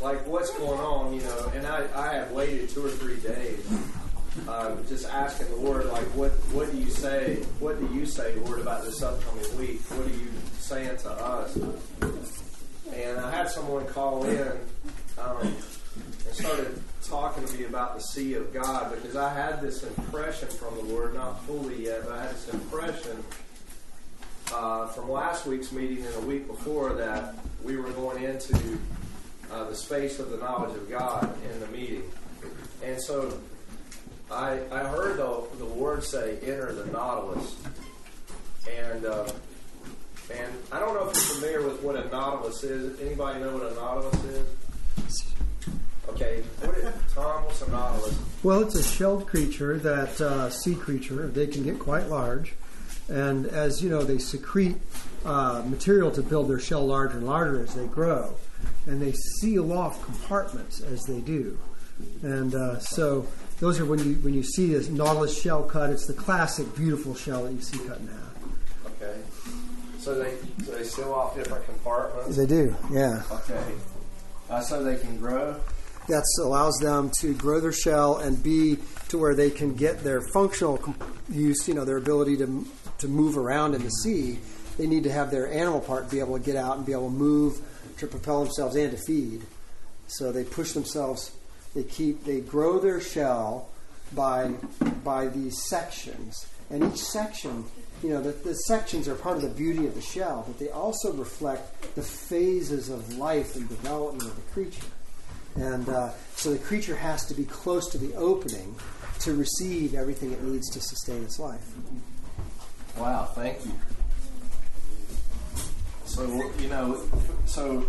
like what's going on, you know, and I, I had waited two or three days, uh, just asking the Lord, like, what, what do you say? What do you say, Lord, about this upcoming week? What are you saying to us? And I had someone call in um, and started talking to me about the sea of God because I had this impression from the Lord, not fully yet, but I had this impression uh, from last week's meeting and the week before that we were going into uh, the space of the knowledge of God in the meeting. And so I, I heard the, the word say, enter the nautilus. And uh, and I don't know if you're familiar with what a nautilus is. Anybody know what a nautilus is? Okay, what is, Tom, what's a nautilus? Well, it's a shelled creature, that uh, sea creature. They can get quite large, and as you know, they secrete uh, material to build their shell larger and larger as they grow, and they seal off compartments as they do. And uh, so, those are when you when you see this nautilus shell cut. It's the classic beautiful shell that you see cut in half. Okay, so they so they seal off different compartments. They do, yeah. Okay, uh, so they can grow. that allows them to grow their shell and be to where they can get their functional com- use, you know, their ability to, to move around in the sea. They need to have their animal part be able to get out and be able to move to propel themselves and to feed. So they push themselves. They keep. They grow their shell by by these sections, and each section, you know, the, the sections are part of the beauty of the shell, but they also reflect the phases of life and development of the creature. And uh, so the creature has to be close to the opening to receive everything it needs to sustain its life. Wow, thank you. So, you know, so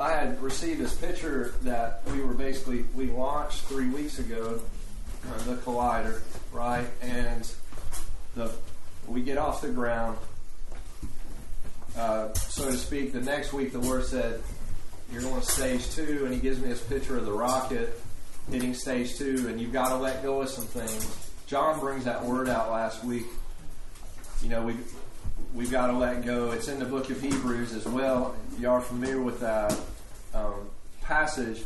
I had received this picture that we were basically, we launched three weeks ago, uh, the Collider, right? And the we get off the ground, uh, so to speak. The next week, the Lord said, You're going to stage two, and He gives me this picture of the rocket hitting stage two, and you've got to let go of some things. John brings that word out last week. You know, we we've got to let go. It's in the book of Hebrews as well. You are familiar with that um, passage,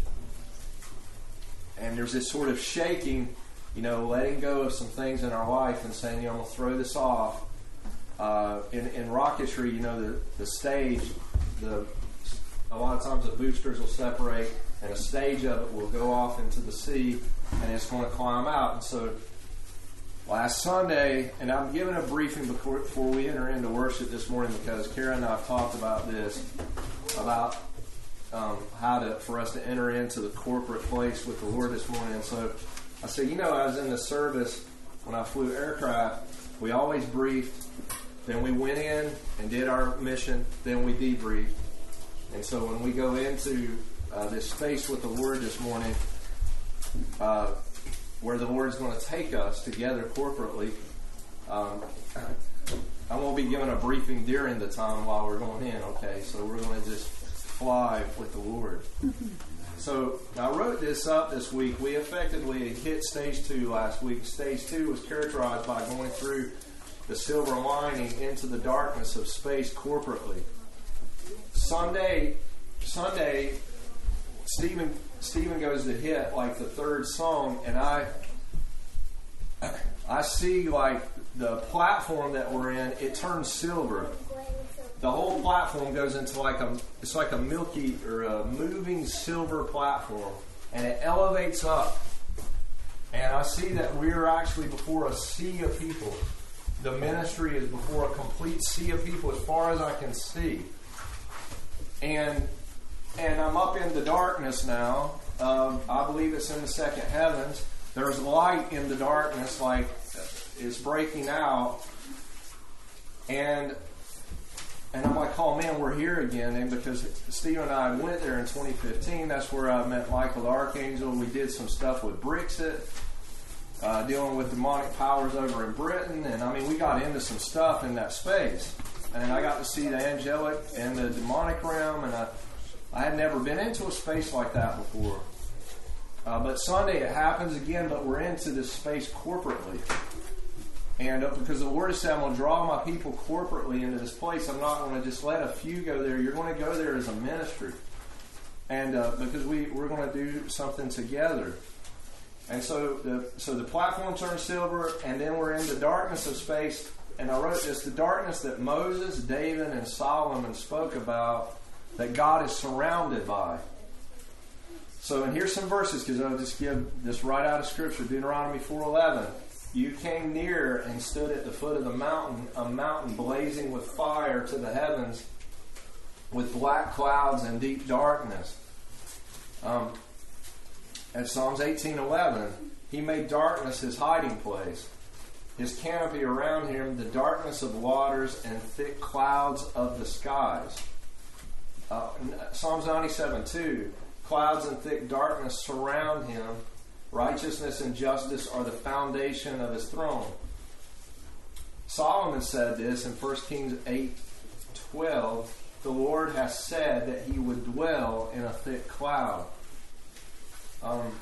and there's this sort of shaking, you know, letting go of some things in our life and saying, you know, I'm going to throw this off. Uh, in, in rocketry, you know, the, the stage, the a lot of times the boosters will separate, and a stage of it will go off into the sea, and it's going to climb out. And so last Sunday, and I'm giving a briefing before, before we enter into worship this morning because Kara and I have talked about this, about um, how to for us to enter into the corporate place with the Lord this morning. And so I said, you know, I was in the service when I flew aircraft. We always briefed, then we went in and did our mission, then we debriefed. And so when we go into uh, this space with the Lord this morning, uh, where the Lord is going to take us together corporately. Um, I won't be giving a briefing during the time while we're going in, okay? So we're going to just fly with the Lord. So I wrote this up this week. We effectively hit stage two last week. Stage two was characterized by going through the silver lining into the darkness of space corporately. Sunday, Sunday, Stephen Stephen goes to hit like the third song, and I I see like the platform that we're in, it turns silver. The whole platform goes into like a it's like a milky or a moving silver platform, and it elevates up. And I see that we're actually before a sea of people. The ministry is before a complete sea of people as far as I can see. And and I'm up in the darkness now. Um, I believe it's in the second heavens. There's light in the darkness, like is breaking out, and and I'm like, oh man, we're here again. And because Steve and I went there in 2015, that's where I met Michael the Archangel. We did some stuff with Brexit, uh, dealing with demonic powers over in Britain, and I mean, we got into some stuff in that space. And I got to see the angelic and the demonic realm, and I I had never been into a space like that before. Uh, but Sunday it happens again, but we're into this space corporately. And uh, because the Lord has said, I'm going to draw my people corporately into this place, I'm not going to just let a few go there. You're going to go there as a ministry. and uh, because we we're going to do something together. And so the so the platform turns silver, and then we're in the darkness of space. And I wrote this: the darkness that Moses, David, and Solomon spoke about, that God is surrounded by. So, and here's some verses because I'll just give this right out of Scripture: Deuteronomy four eleven. You came near and stood at the foot of the mountain, a mountain blazing with fire to the heavens, with black clouds and deep darkness. Um, at Psalms 18:11, he made darkness his hiding place, his canopy around him the darkness of waters and thick clouds of the skies. Uh, Psalms 97:2, clouds and thick darkness surround him. Righteousness and justice are the foundation of his throne. Solomon said this in 1 Kings 8:12, the Lord has said that he would dwell in a thick cloud. Um,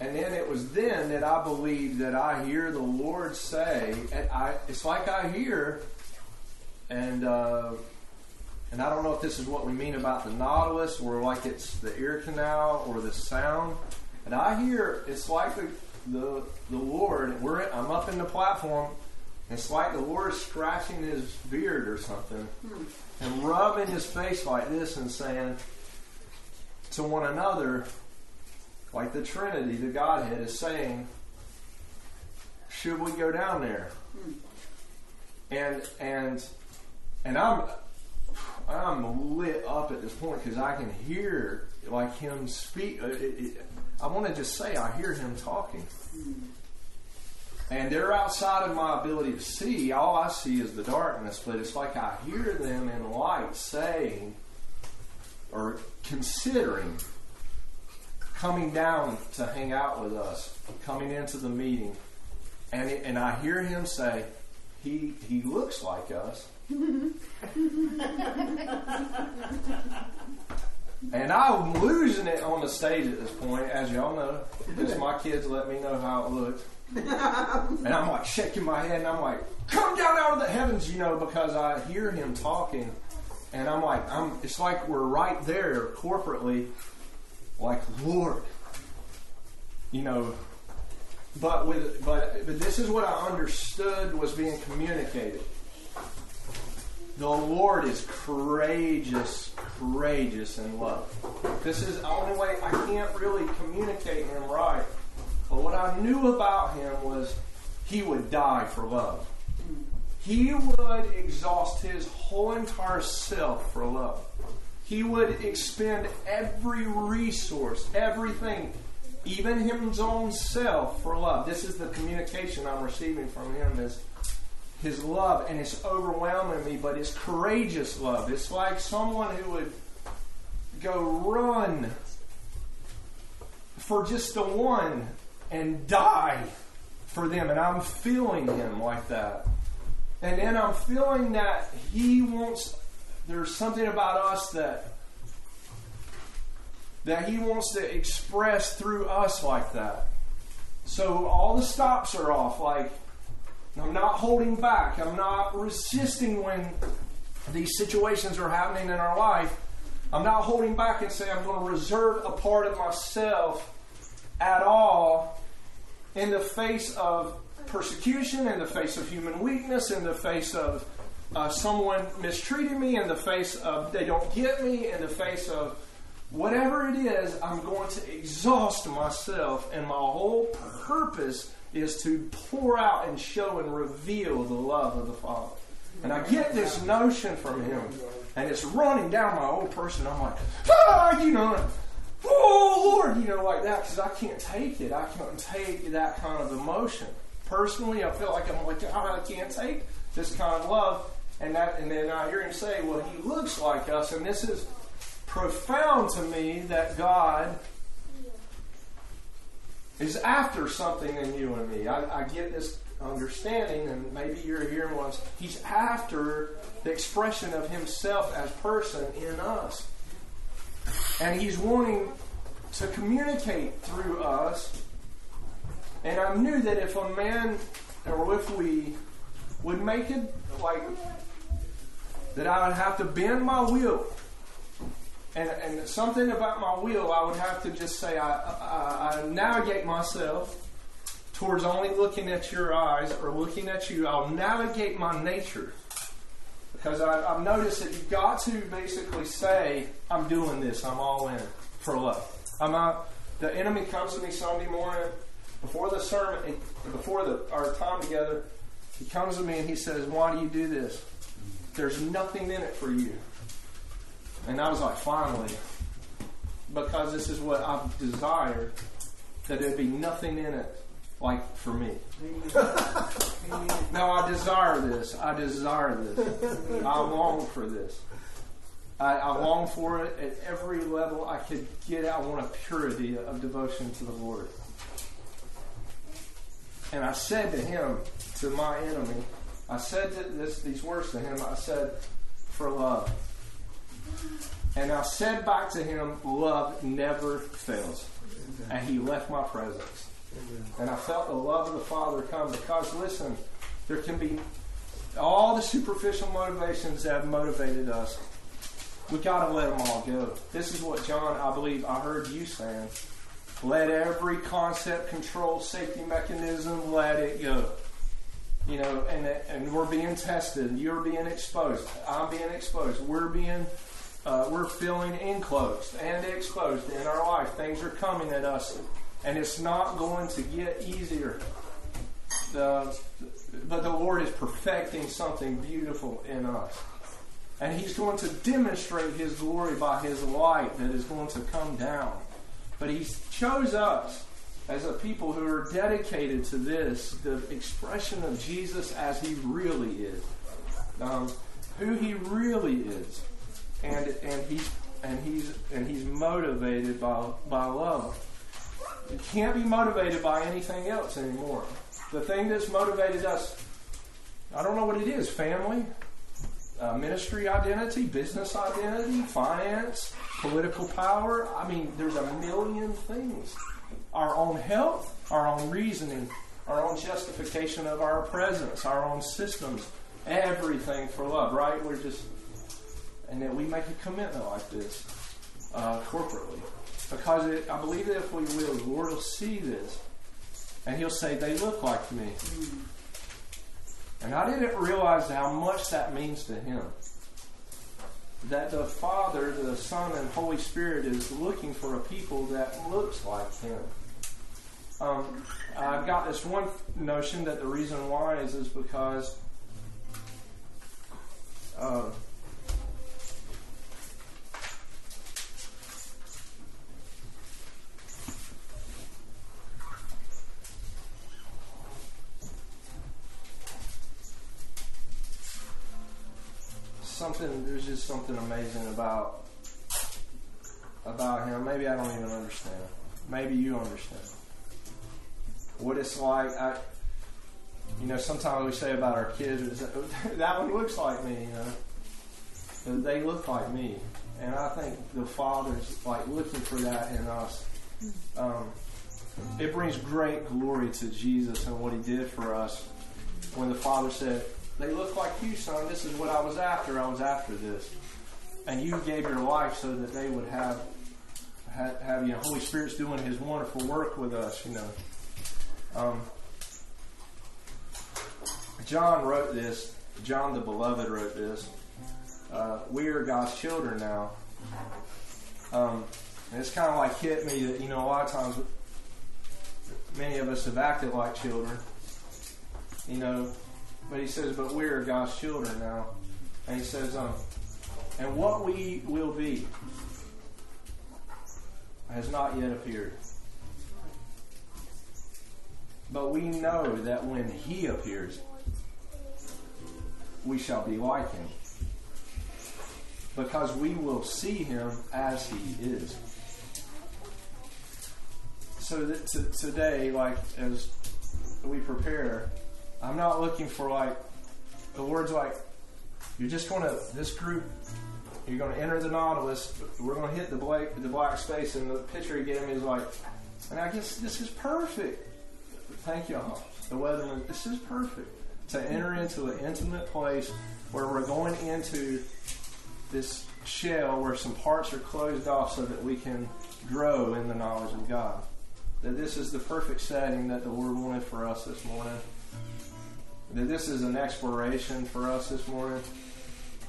and then it was then that I believed that I hear the Lord say, and I, it's like I hear, and uh, and I don't know if this is what we mean about the nautilus, or like it's the ear canal, or the sound. And I hear it's like the the, the Lord. We're I'm up in the platform. And it's like the Lord is scratching his beard or something, hmm. and rubbing his face like this and saying to one another, like the Trinity, the Godhead, is saying, should we go down there? Hmm. And and and I'm I'm lit up at this point because I can hear like him speak. Uh, it, it, I want to just say I hear him talking, and they're outside of my ability to see. All I see is the darkness, but it's like I hear them in light saying or considering coming down to hang out with us, coming into the meeting, and and I hear him say, "He he looks like us." and I'm losing it on the stage at this point, as y'all know, because my kids let me know how it looked. and I'm like shaking my head, and I'm like, "Come down out of the heavens," you know, because I hear him talking, and I'm like, "I'm." It's like we're right there corporately, like Lord, you know. But with but but this is what I understood was being communicated. The Lord is courageous, courageous in love. This is the only way I can't really communicate Him right. But what I knew about Him was He would die for love. He would exhaust His whole entire self for love. He would expend every resource, everything, even His own self for love. This is the communication I'm receiving from Him is his love, and it's overwhelming me, but it's courageous love. It's like someone who would go run for just the one and die for them. And I'm feeling him like that. And then I'm feeling that he wants, there's something about us that that he wants to express through us like that. So all the stops are off. Like, I'm not holding back. I'm not resisting when these situations are happening in our life. I'm not holding back and saying I'm going to reserve a part of myself at all in the face of persecution, in the face of human weakness, in the face of uh, someone mistreating me, in the face of they don't get me, in the face of whatever it is, I'm going to exhaust myself, and my whole purpose is to pour out and show and reveal the love of the Father. And I get this notion from him, and it's running down my old person. I'm like, ah, you know, oh Lord, you know, like that, because I can't take it. I can't take that kind of emotion. Personally, I feel like I'm like, oh, I can't take this kind of love. And that, and then I hear him say, well, he looks like us, and this is profound to me that God is after something in you and me. I, I get this understanding, and maybe you're hearing once. He's after the expression of himself as person in us. And he's wanting to communicate through us. And I knew that if a man, or if we would make it like that I would have to bend my will and, and something about my will, I would have to just say I, I, I navigate myself towards only looking at your eyes or looking at you. I'll navigate my nature because I, I've noticed that you've got to basically say, "I'm doing this. I'm all in for love." I'm out. The enemy comes to me Sunday morning before the sermon, before the, our time together. He comes to me and he says, "Why do you do this? There's nothing in it for you." And I was like, finally, because this is what I've desired, that there'd be nothing in it like for me. no, I desire this. I desire this. I long for this. I, I, long for it at every level I could get. I want a purity of devotion to the Lord. And I said to him, to my enemy, I said this, these words to him. I said, for love. And I said back to him, love never fails. And he left my presence. And I felt the love of the Father come because, listen, there can be all the superficial motivations that have motivated us. We got to let them all go. This is what John, I believe, I heard you saying. Let every concept, control, safety mechanism, let it go. You know, and and we're being tested. You're being exposed. I'm being exposed. We're being uh, we're feeling enclosed and exposed in our life. Things are coming at us, and it's not going to get easier. The, but the Lord is perfecting something beautiful in us. And He's going to demonstrate His glory by His light that is going to come down. But He chose us as a people who are dedicated to this, the expression of Jesus as He really is, um, who He really is and and he's and he's and he's motivated by by love. You can't be motivated by anything else anymore. The thing that's motivated us, I don't know what it is: family, uh, ministry identity, business identity, finance, political power. I mean, there's a million things. Our own health, our own reasoning, our own justification of our presence, our own systems, everything for love. Right? We're just and that we make a commitment like this uh, corporately. Because it, I believe that if we will, the Lord will see this, and He'll say, They look like me. And I didn't realize how much that means to Him. That the Father, the Son, and Holy Spirit is looking for a people that looks like Him. Um, I've got this one notion that the reason why is is because uh, something. There's just something amazing about about him. Maybe I don't even understand. Maybe you understand what it's like. I, you know, sometimes we say about our kids, that one looks like me. You know, they look like me, and I think the Father's like looking for that in us. Um, it brings great glory to Jesus and what He did for us when the Father said, they look like you, son. This is what I was after. I was after this. And you gave your life so that they would have have, have you know, Holy Spirit's doing His wonderful work with us. You know, um, John wrote this. John the Beloved wrote this. Uh, we are God's children now. Um, and it's kind of like hit me that you know a lot of times many of us have acted like children. You know, but he says, but we are God's children now. And he says, um, and what we will be has not yet appeared. But we know that when he appears, we shall be like him. Because we will see him as he is. So that t- today, like as we prepare, I'm not looking for like the words like you're just going to this group. You're going to enter the Nautilus. We're going to hit the black the black space, and the picture he gave me is like, and I guess this is perfect. Thank y'all. The weatherman. This is perfect to enter into an intimate place where we're going into this shell where some parts are closed off so that we can grow in the knowledge of God. That this is the perfect setting that the Lord wanted for us this morning. That this is an exploration for us this morning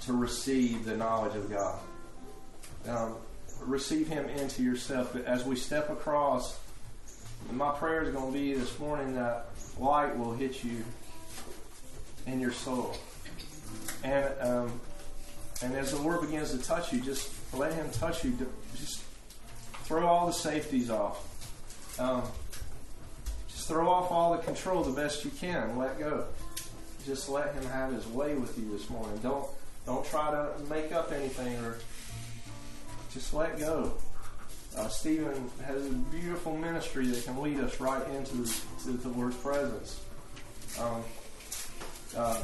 to receive the knowledge of God. Um, receive Him into yourself. But as we step across, my prayer is going to be this morning that light will hit you in your soul. And um, and as the Lord begins to touch you, just let Him touch you. Just throw all the safeties off. Um, just throw off all the control the best you can. Let go. Just let Him have His way with you this morning. Don't don't try to make up anything or just let go. Uh, Stephen has a beautiful ministry that can lead us right into to the Lord's presence. Um, uh,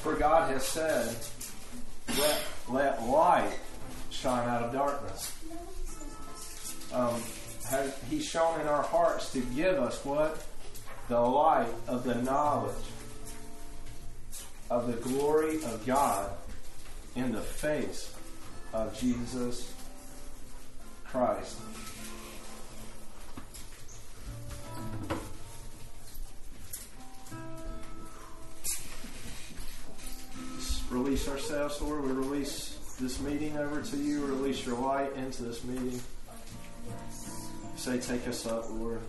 for God has said, let, let light shine out of darkness. Um, has, he's shown in our hearts to give us what? The light of the knowledge of the glory of God in the face of Jesus Christ. release ourselves, Lord. We release this meeting over to you. Release your light into this meeting. Say, take us up, Lord.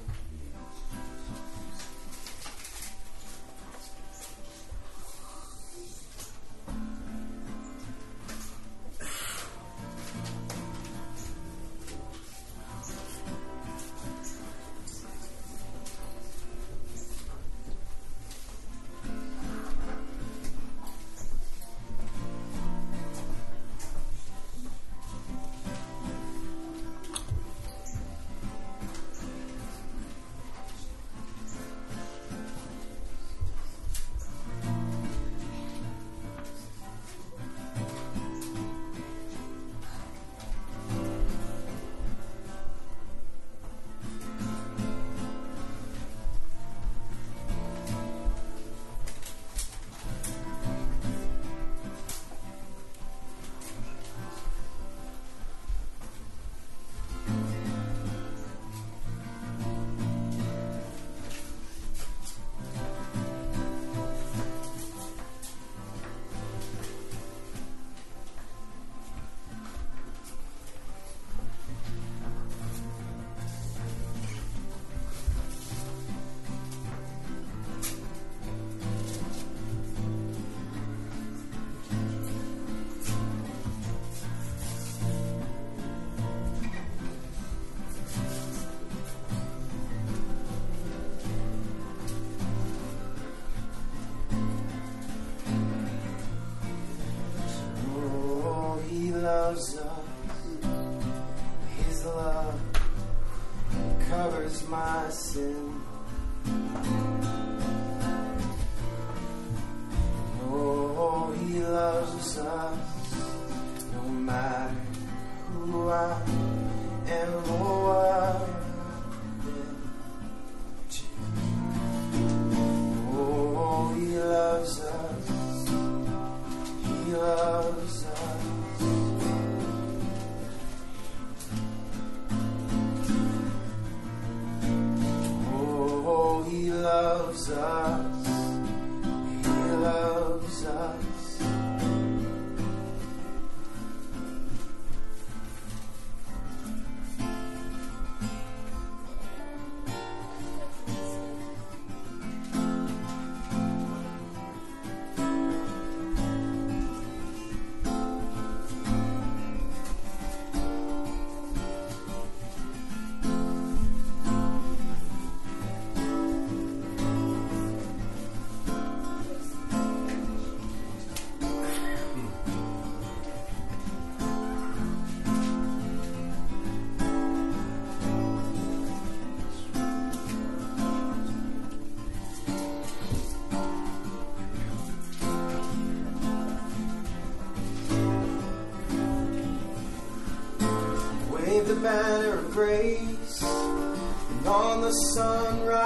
Banner of grace, and on the sunrise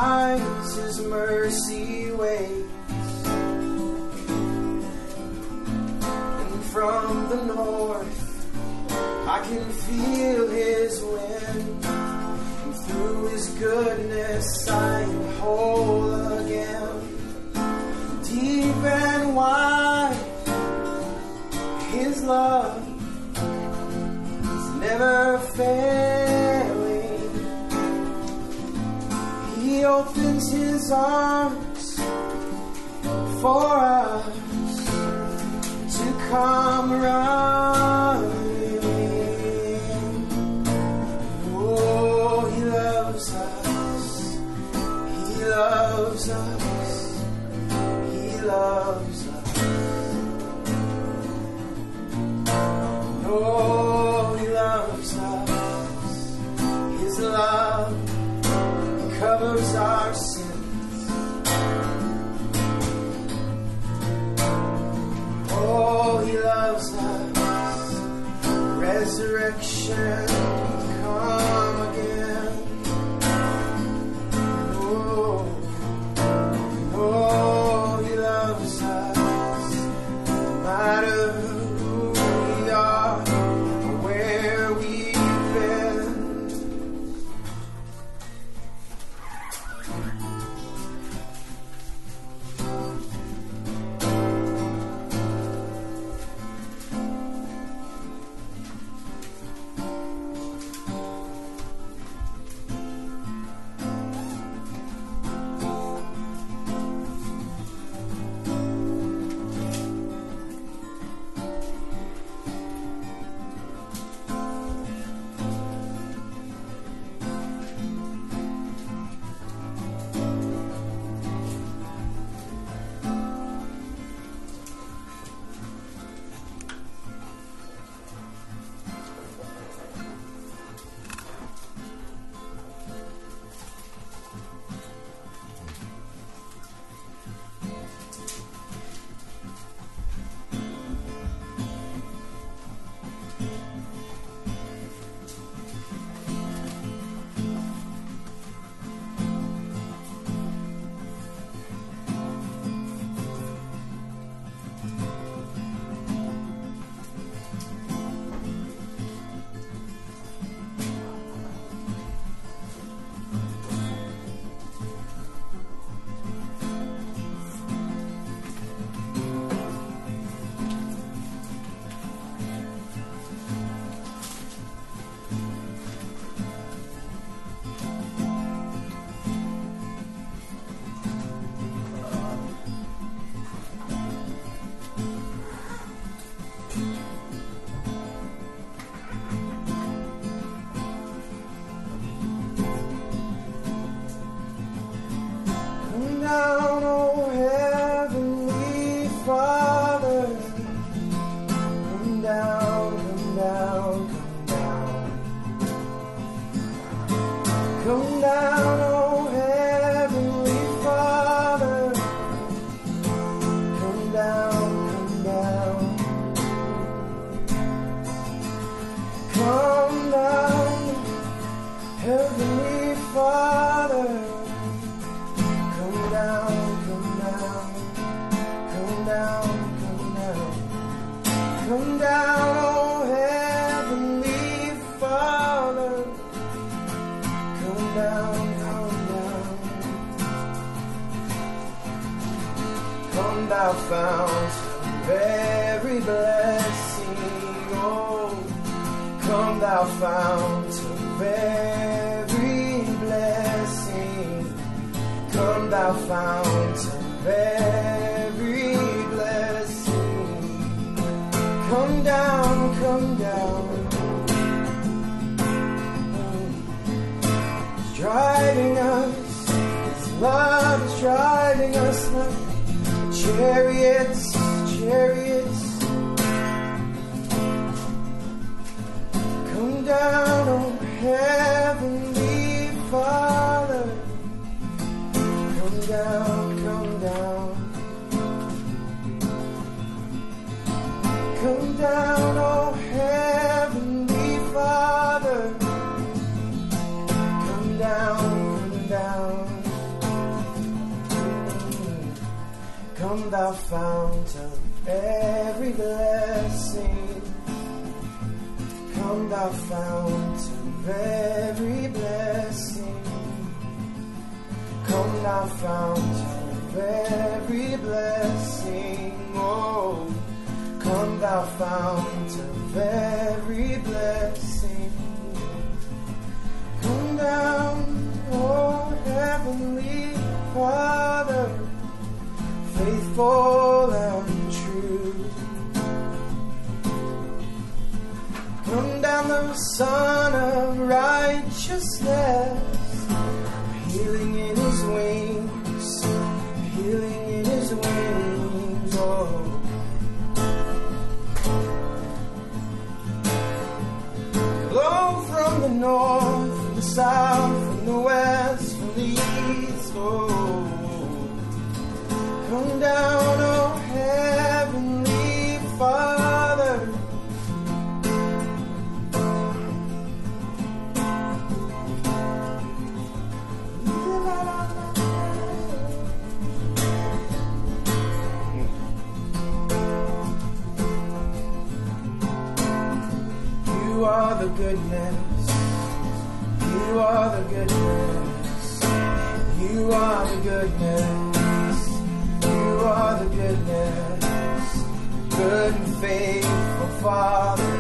faithful Father.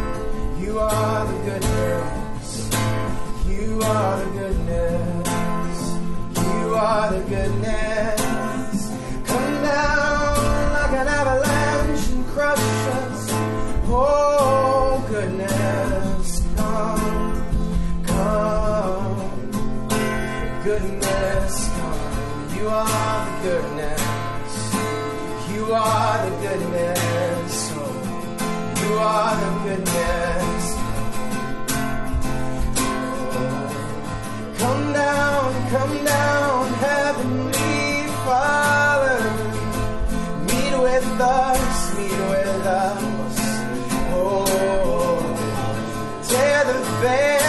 You are the goodness. You are the goodness. You are the goodness. Come down like an avalanche and crush us. Oh, goodness, come, come. Goodness, come. You are the goodness. You are the goodness are the goodness. Come down, come down, heavenly Father. Meet with us, meet with us. Oh, tear the veil.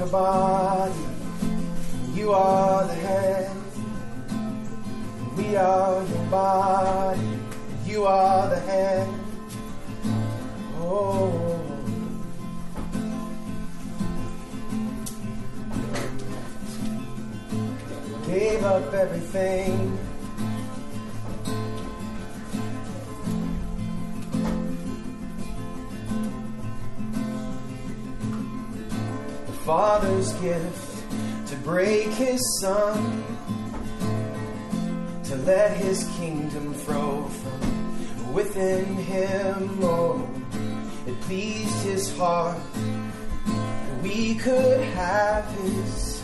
Your body, you are the head. We are your body, you are the head. Oh. Gave up everything. Father's gift to break his son, to let his kingdom flow from within him. Oh, it pleased his heart that we could have his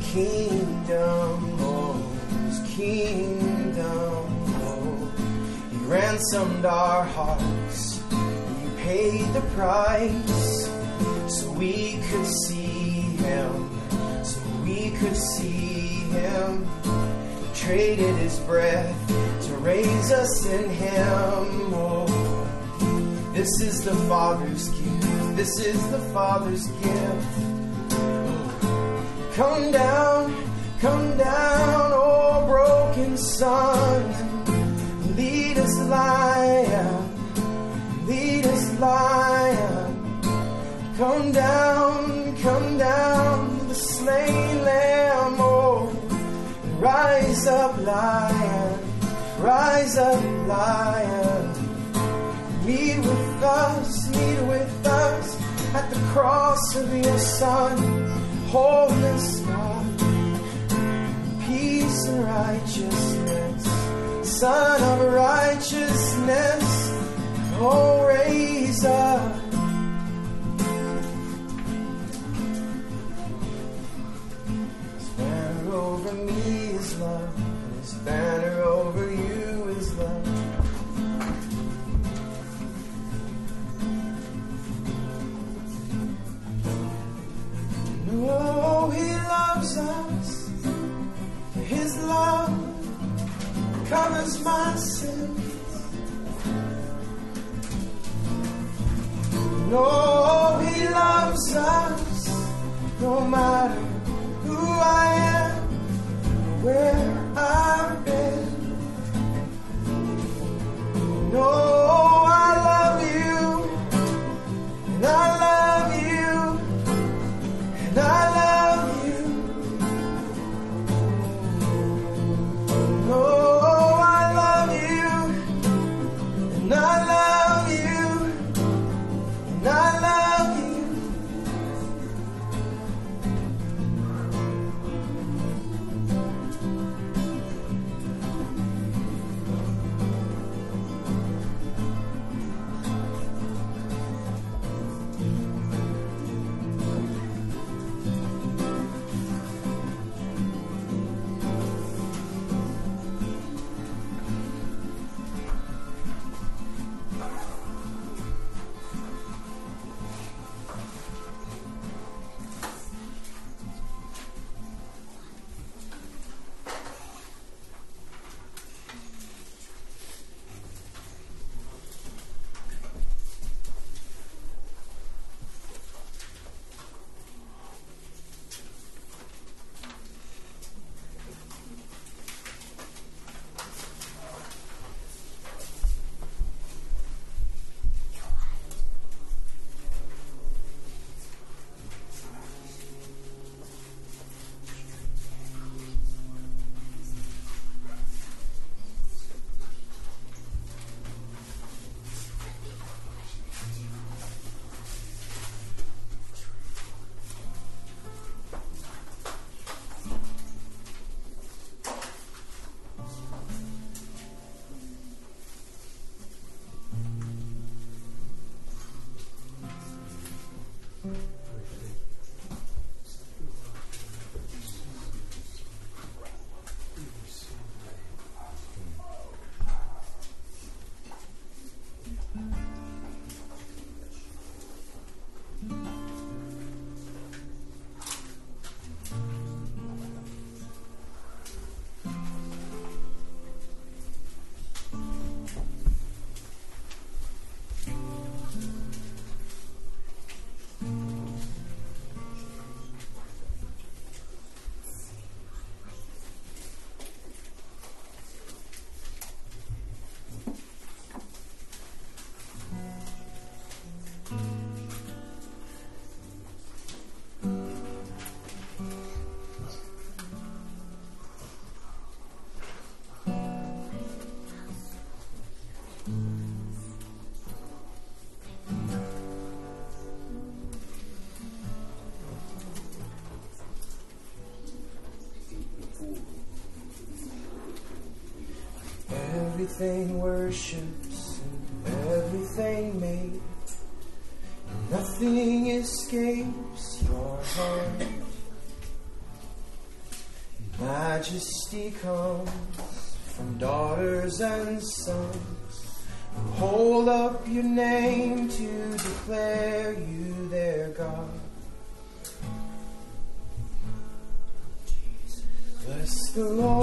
kingdom, oh, his kingdom, oh. He ransomed our hearts, he paid the price, we could see him, so we could see him. He traded his breath to raise us in him, oh. This is the Father's gift, this is the Father's gift. Come down, come down, oh broken son. Lead us, lion, lead us, lion. Come down, come down, the slain lamb, oh. Rise up, lion, rise up, lion. Meet with us, meet with us at the cross of your son wholeness, God, peace and righteousness, Son of righteousness, oh, raise up. Love, and His banner over you is love. Oh, he loves us. His love covers my sins. No, he loves us no matter who I am, where I've been. No, I love you, and I love you. And I everything worships and everything made. Nothing escapes your heart. Majesty comes from daughters and sons. Who hold up your name to declare you their God. Bless the Lord.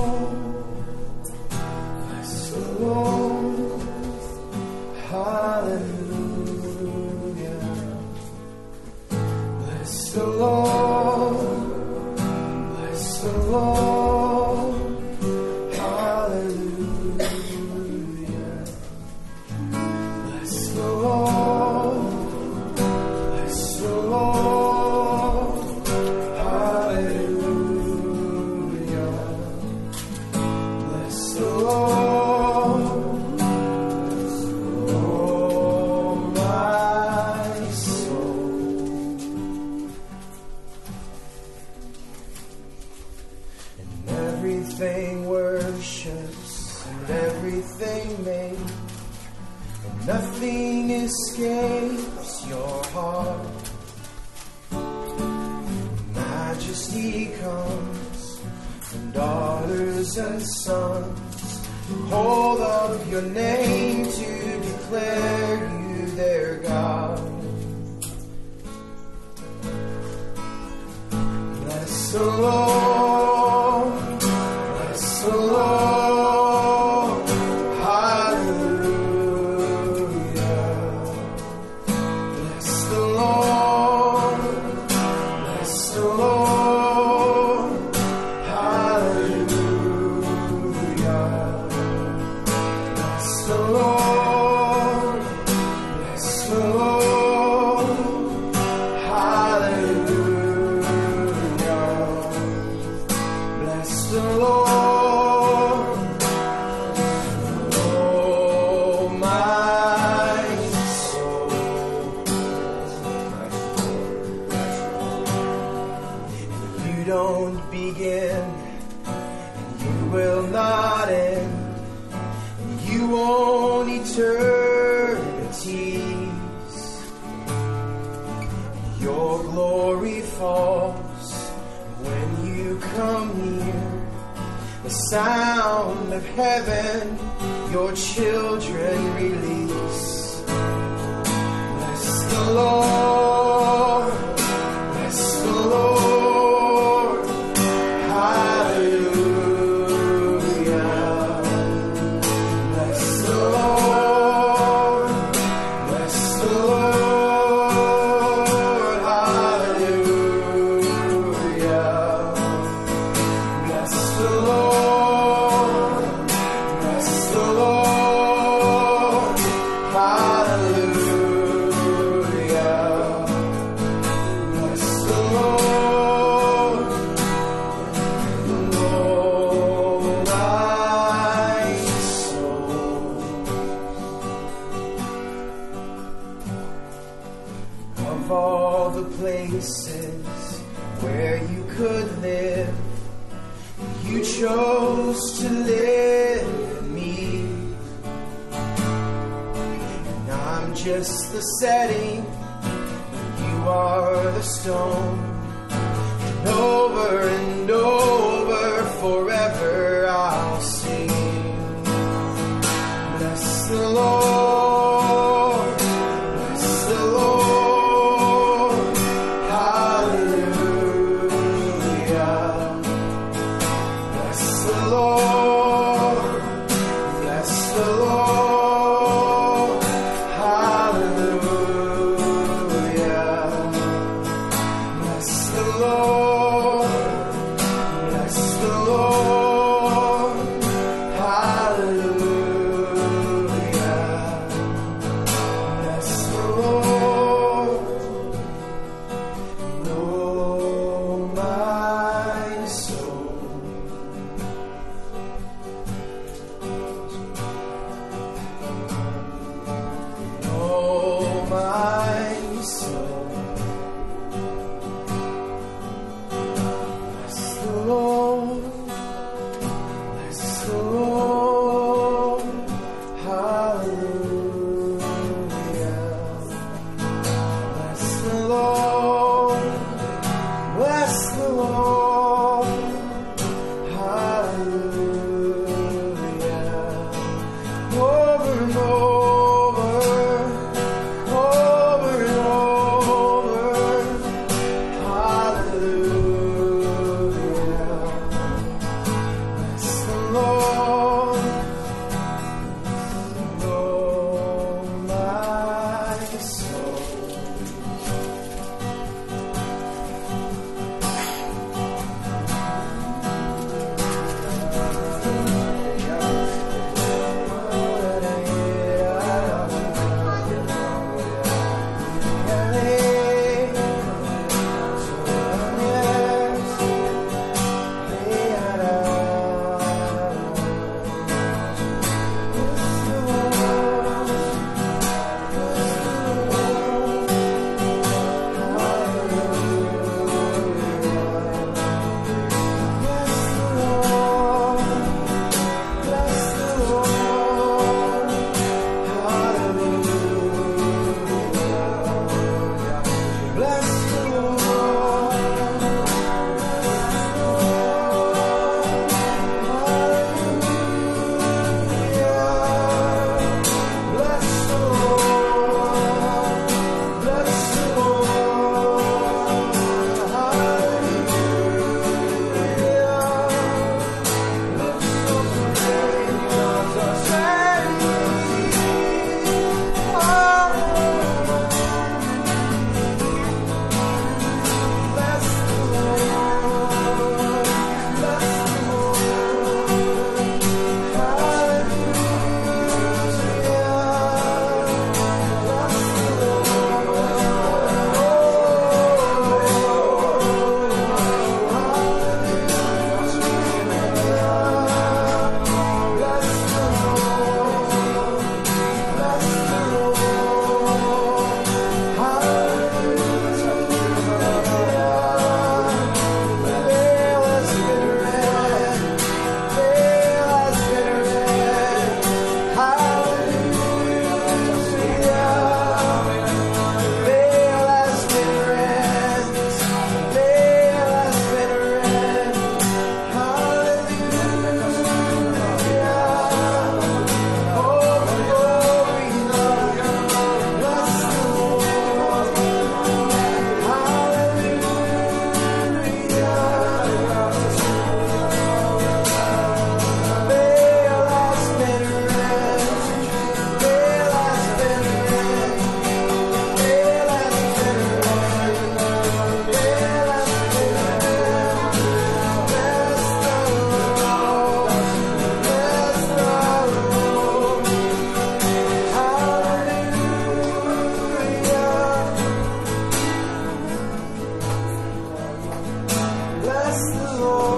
Bless the Lord.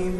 Running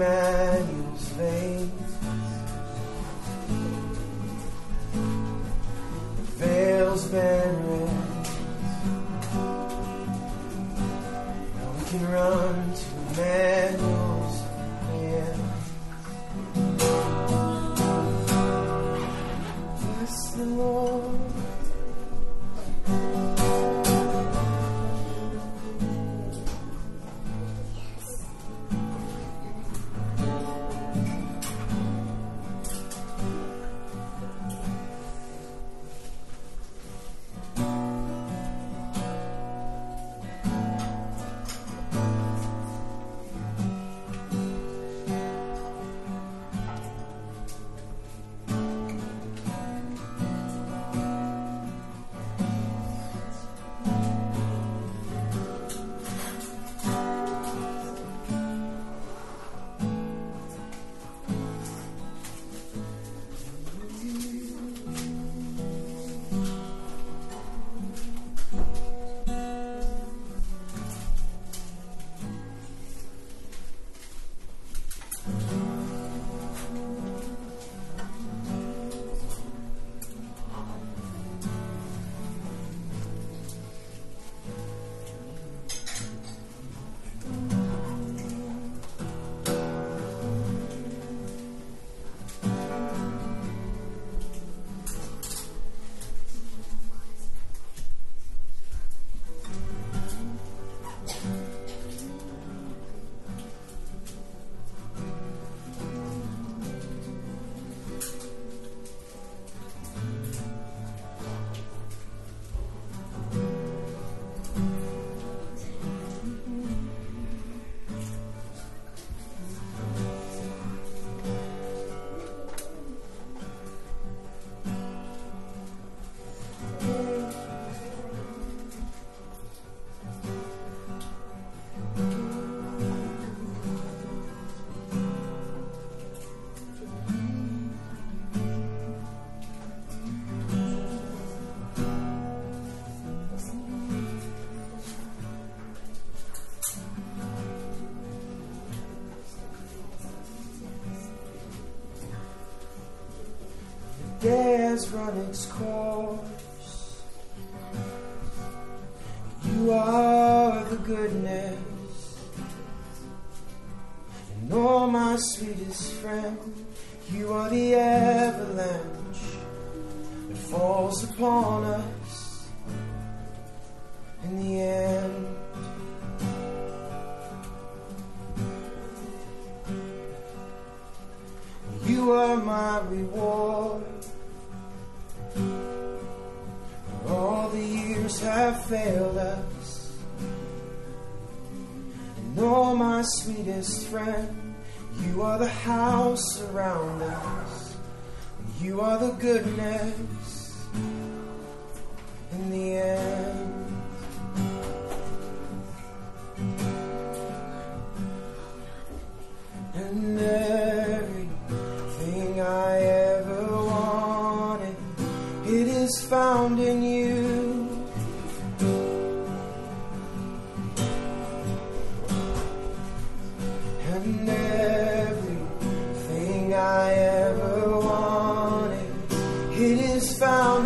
has run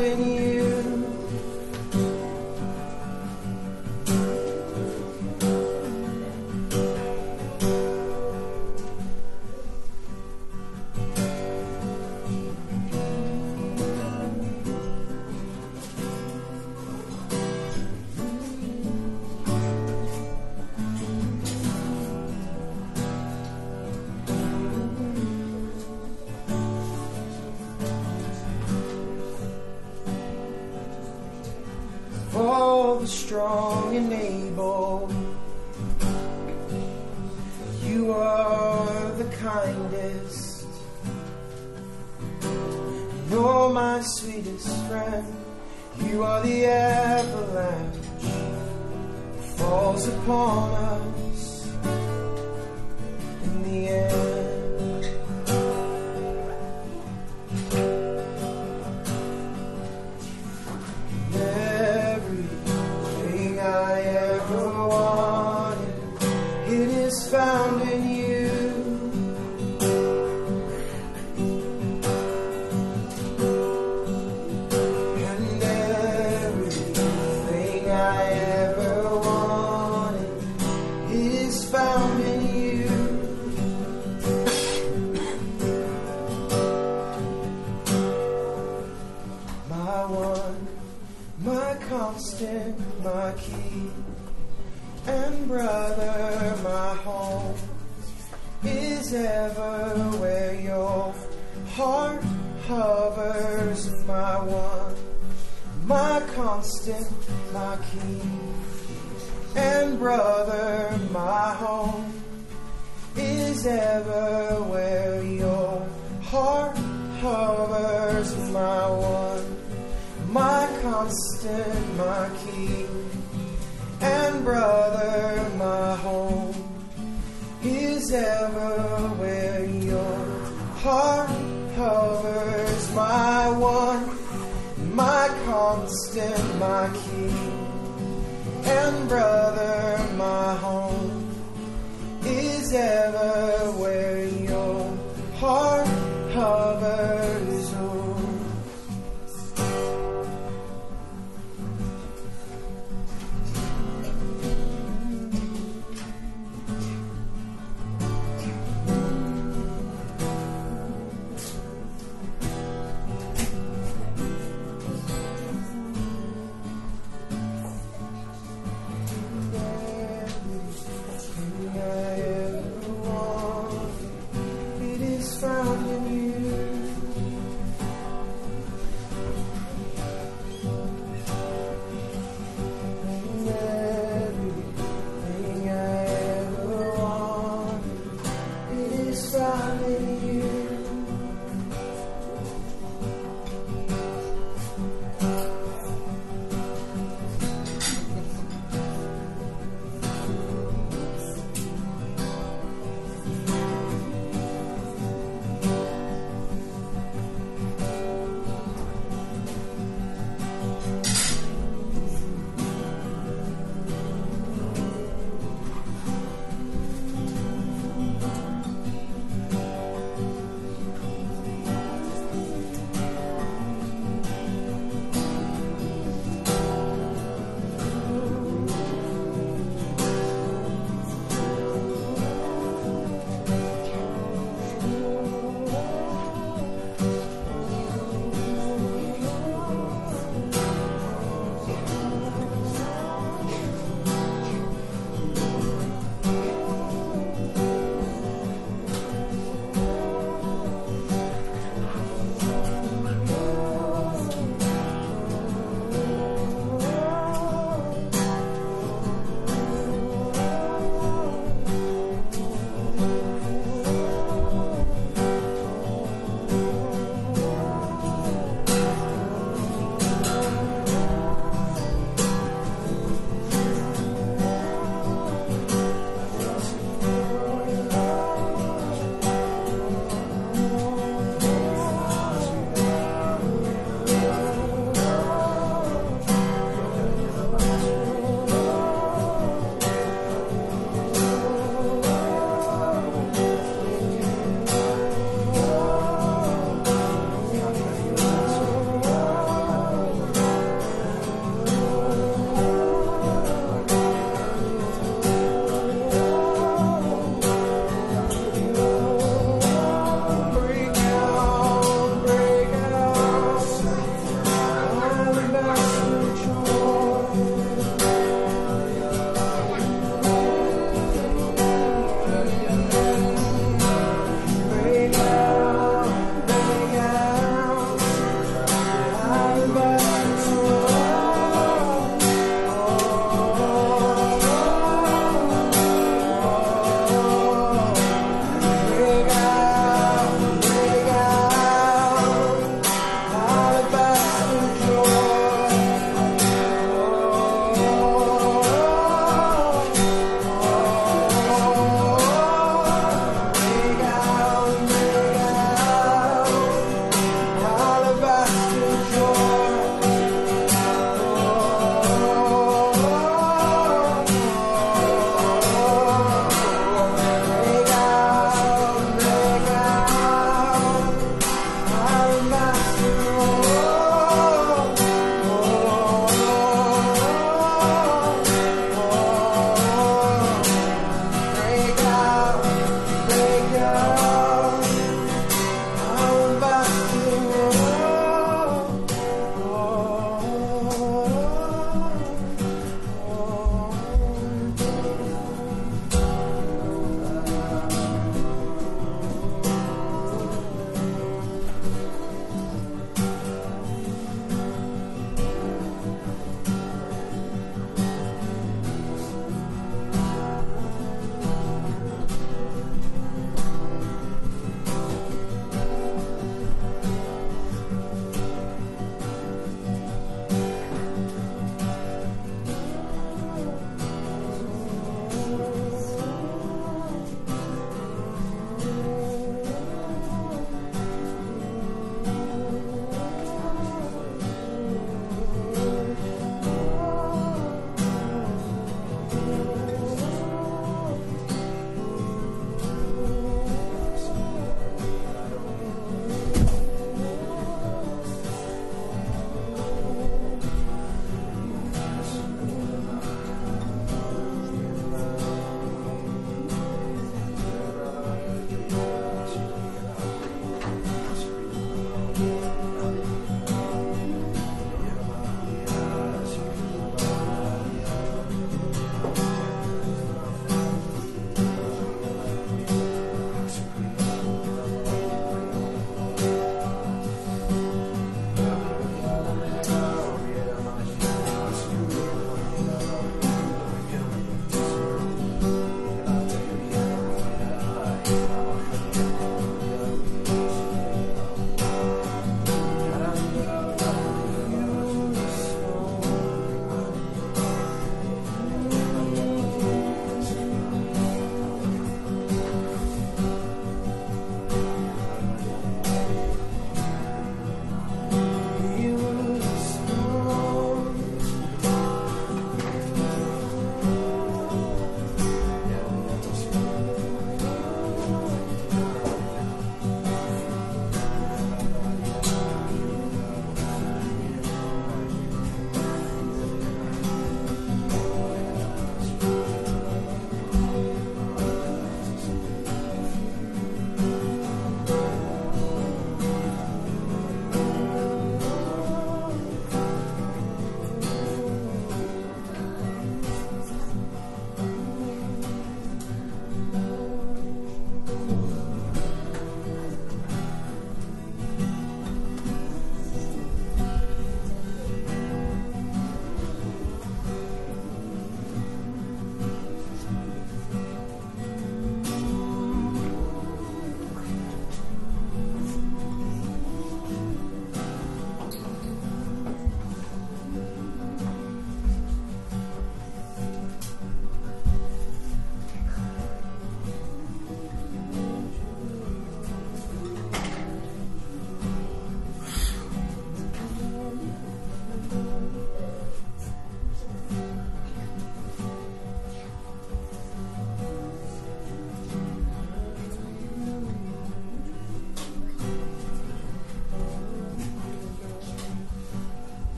found in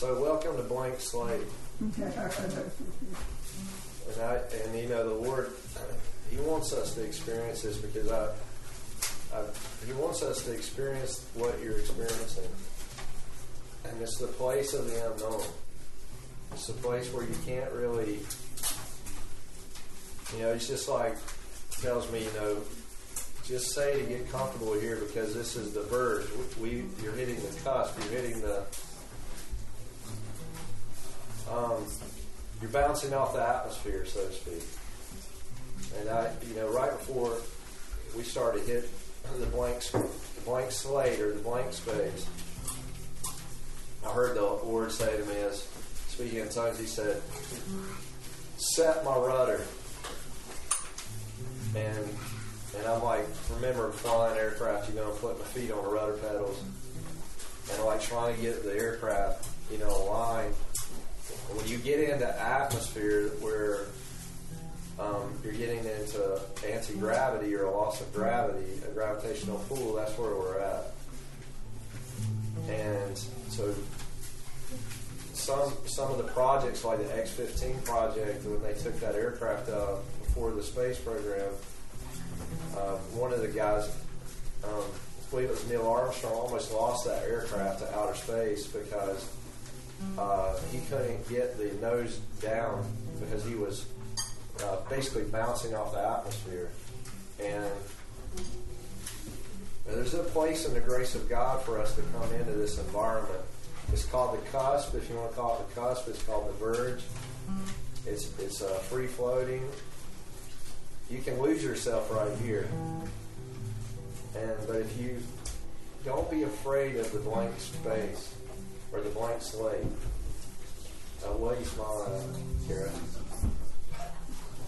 So welcome to Blank Slate. and I and you know the Lord, He wants us to experience this because I, I He wants us to experience what you're experiencing, and it's the place of the unknown. It's the place where you can't really, you know, it's just like tells me, you know, just say to get comfortable here because this is the verge. We, you're hitting the cusp. You're hitting the. Bouncing off the atmosphere, so to speak. And I, you know, right before we started hit the blank, the blank slate or the blank space, I heard the Lord say to me as speaking in tongues. He said, "Set my rudder." And and I'm like, remember flying aircraft, you know, putting my feet on the rudder pedals, and like trying to get the aircraft, you know, aligned. You get into atmosphere where um, you're getting into anti gravity or a loss of gravity, a gravitational pull, that's where we're at. And so some some of the projects, like the X-15 project, when they took that aircraft up before the space program, uh, one of the guys, um, I believe it was Neil Armstrong, almost lost that aircraft to outer space because uh, he couldn't get the nose down because he was uh, basically bouncing off the atmosphere. And there's a place in the grace of God for us to come into this environment. It's called the cusp, if you want to call it the cusp. It's called the verge. It's it's uh, free floating. You can lose yourself right here. And but if you don't be afraid of the blank space or the blank slate. What you Kara?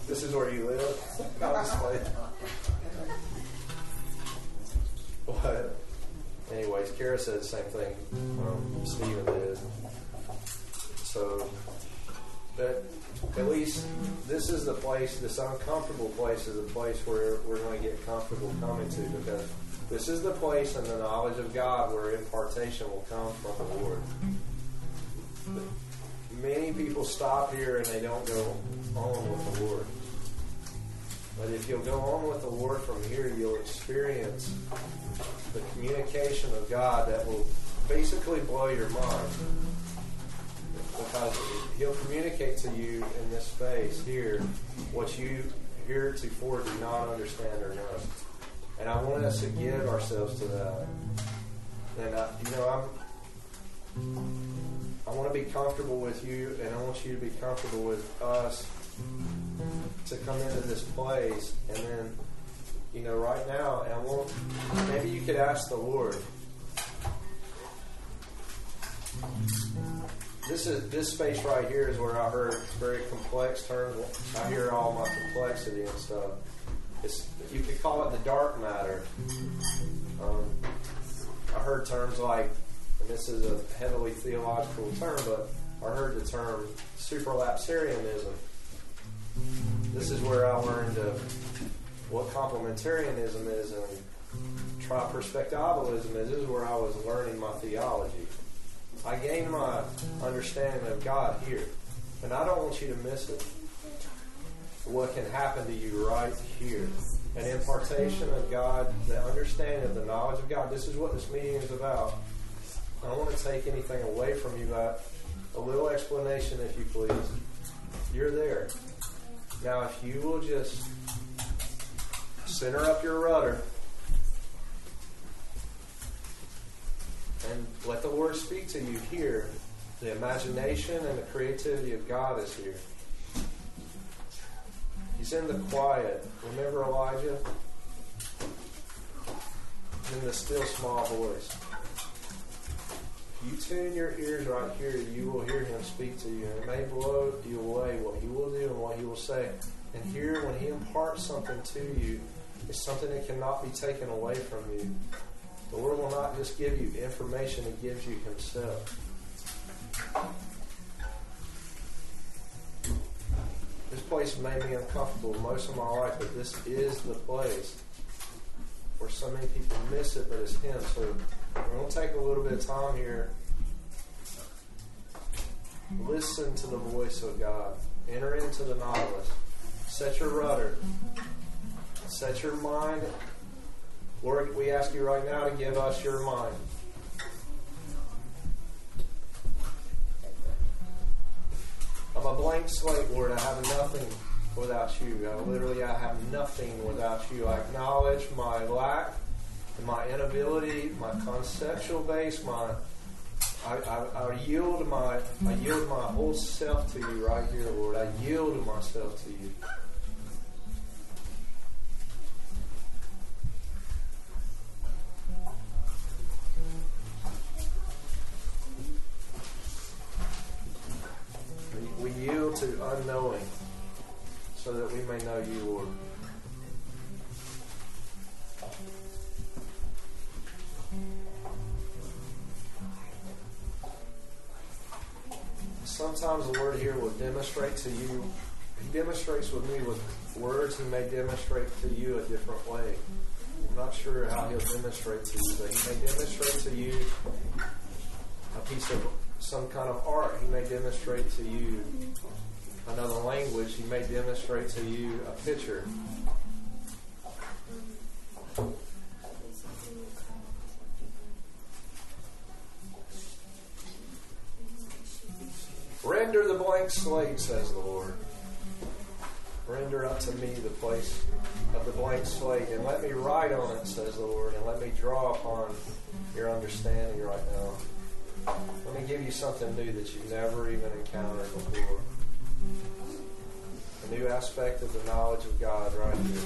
This is where you live? What? Anyways, Kara said the same thing um, Stephen did. So, but at least this is the place, this uncomfortable place is the place where we're going to get comfortable coming to because this is the place in the knowledge of God where impartation will come from the Lord. Many people stop here and they don't go on with the Lord. But if you'll go on with the Lord from here, you'll experience the communication of God that will basically blow your mind. Because He'll communicate to you in this space here what you heretofore do not understand or know. And I want us to give ourselves to that. And I, you know, I'm. I want to be comfortable with you, and I want you to be comfortable with us to come into this place, and then, you know, right now, and I want maybe you could ask the Lord. This is this space right here is where I heard very complex terms. I hear all my complexity and stuff. It's you could call it the dark matter. Um, I heard terms like, and this is a heavily theological term, but I heard the term supralapsarianism. This is where I learned of what complementarianism is and triperspectivalism is. This is where I was learning my theology. I gained my understanding of God here, and I don't want you to miss it. What can happen to you right here? An impartation of God, the understanding of the knowledge of God. This is what this meeting is about. I don't want to take anything away from you, but a little explanation, if you please. You're there. Now, if you will just center up your rudder and let the Lord speak to you here, the imagination and the creativity of God is here. He's in the quiet. Remember Elijah? In the still small voice. You tune your ears right here, you will hear him speak to you. And it may blow you away what he will do and what he will say. And here, when he imparts something to you, it's something that cannot be taken away from you. The Lord will not just give you information, He gives you Himself. This place made me uncomfortable most of my life, but this is the place where so many people miss it, but it's Him. So we're going to take a little bit of time here listen to the voice of God. Enter into the nautilus. Set your rudder. Set your mind. Lord, we ask you right now to give us your mind. I'm a blank slate, Lord. I have nothing without you. I literally, I have nothing without you. I acknowledge my lack my inability, my conceptual base, my I, I, I, yield my I yield my whole self to you right here, Lord. I yield myself to you. We, we yield to unknowing so that we may know you, Lord. Sometimes the Lord here will demonstrate to you. He demonstrates with me with words. He may demonstrate to you a different way. I'm not sure how he'll demonstrate to you, but he may demonstrate to you a piece of some kind of art. He may demonstrate to you another language. He may demonstrate to you a picture. Render the blank slate, says the Lord. Render unto me the place of the blank slate, and let me write on it, says the Lord, and let me draw upon your understanding right now. Let me give you something new that you've never even encountered before. A new aspect of the knowledge of God right here.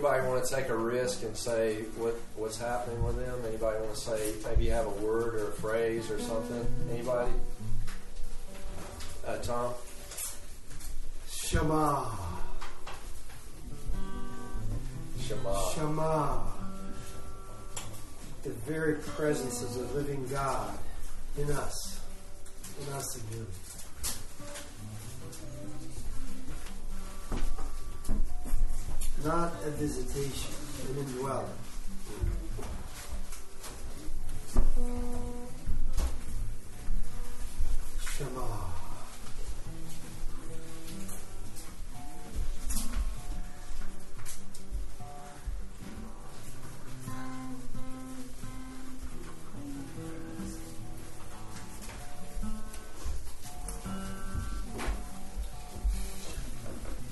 Anybody want to take a risk and say what what's happening with them? Anybody want to say maybe you have a word or a phrase or something? Anybody? Uh, Tom. Shema. Shema. Shema. The very presence of the living God in us. Visitation, an indwelling. Shema.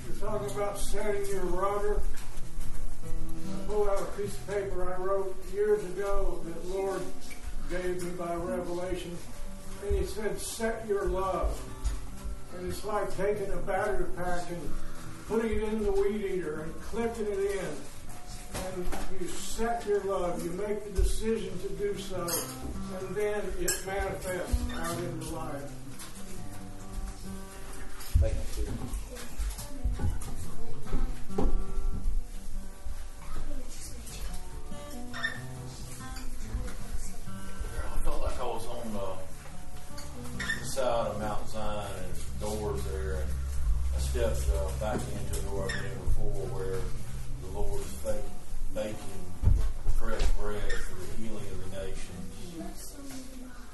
You're talking about setting your rudder. I pulled out a piece of paper I wrote years ago that Lord gave me by revelation. And he said, set your love. And it's like taking a battery pack and putting it in the weed eater and clipping it in. And you set your love. You make the decision to do so. And then it manifests out in the life. Thank you. I stepped uh, back into the been in before where the Lord is bak- baking fresh bread for the healing of the nations.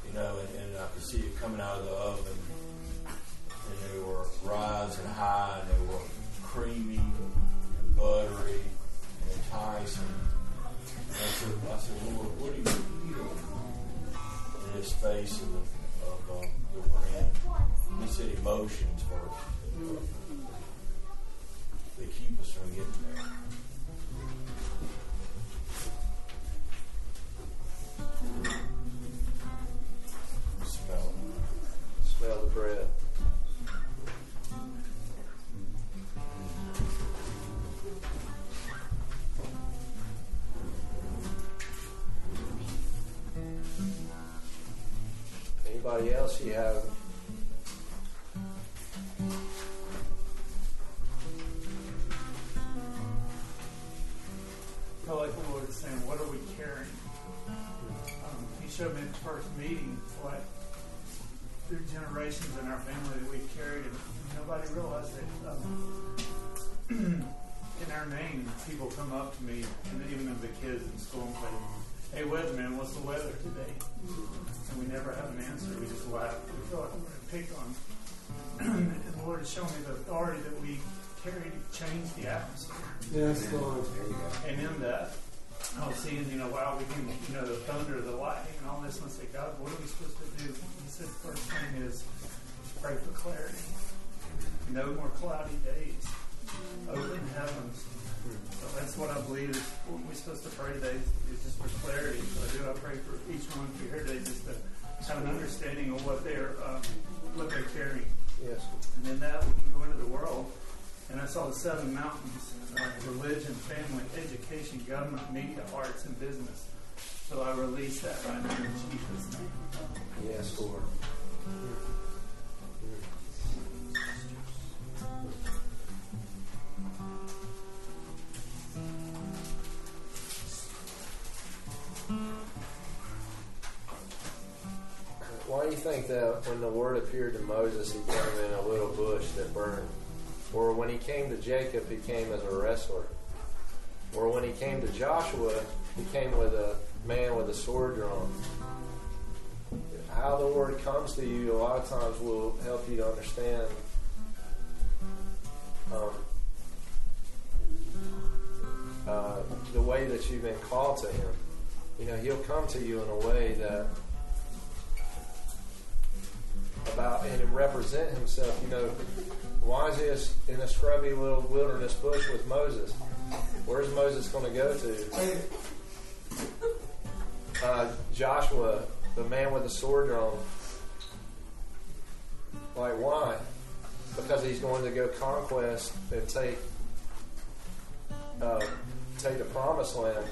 You know, and, and I could see it coming out of the oven, and they were rising high, and they were creamy and buttery and enticing. And I said, I said, Lord, what are you healing? in his face of, the, of uh, the brand. He said emotions first. They keep us from getting there. Smell. Smell the bread. Change the atmosphere. Yes, Lord. And in that, I was seeing, you know, wow, we can, you know, the thunder, the lightning, and all this. And I said, God, what are we supposed to do? He said, first thing is pray for clarity. No more cloudy days. Open heavens. So that's what I believe is what we're supposed to pray today is just for clarity. So I do. I pray for each one of you here today just to have an understanding of what they're um, what they're carrying. Yes. And in that, we can go into the world. And I saw the seven mountains uh, religion, family, education, government, media, arts, and business. So I release that right now in Jesus' name. Yes, Lord. Why do you think that when the word appeared to Moses, he came in a little bush that burned? Or when he came to Jacob, he came as a wrestler? Or when he came to Joshua, he came with a man with a sword drawn? How the word comes to you, a lot of times will help you to understand um, uh, the way that you've been called to him. You know, he'll come to you in a way that about and represent himself. You know, why is this in a scrubby little wilderness bush with Moses? Where's Moses going to go to? Uh, Joshua, the man with the sword drawn. Like, why? Because he's going to go conquest and take uh, take the promised land.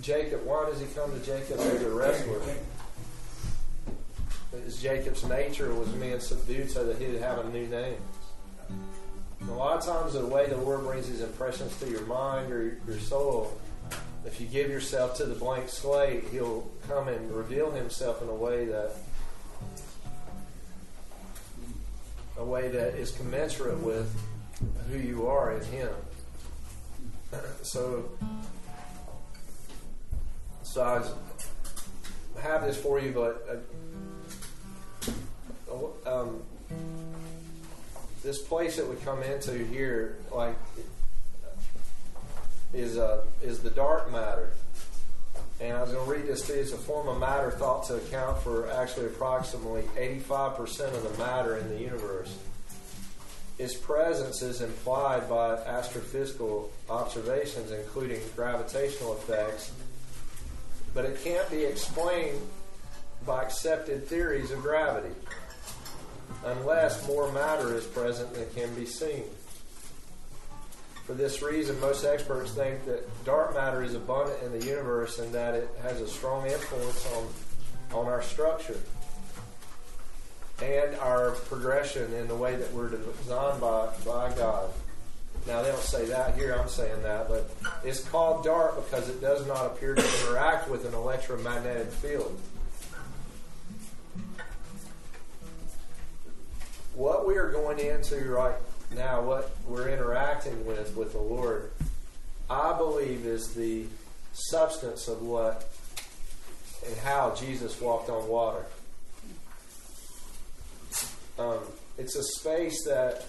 Jacob, why does he come to Jacob as a wrestler? Is Jacob's nature was being subdued so that he'd have a new name. And a lot of times, the way the Lord brings these impressions to your mind or your soul, if you give yourself to the blank slate, He'll come and reveal Himself in a way that a way that is commensurate with who you are in Him. So, so I have this for you, but uh, um, this place that we come into here, like, is uh, is the dark matter. And I was going to read this to you. It's a form of matter thought to account for actually approximately 85% of the matter in the universe. Its presence is implied by astrophysical observations, including gravitational effects, but it can't be explained by accepted theories of gravity unless more matter is present than can be seen. For this reason, most experts think that dark matter is abundant in the universe and that it has a strong influence on, on our structure and our progression in the way that we're designed by, by God. Now, they don't say that here, I'm saying that, but it's called dark because it does not appear to interact with an electromagnetic field. What we are going into right now, what we're interacting with with the Lord, I believe is the substance of what and how Jesus walked on water. Um, it's a space that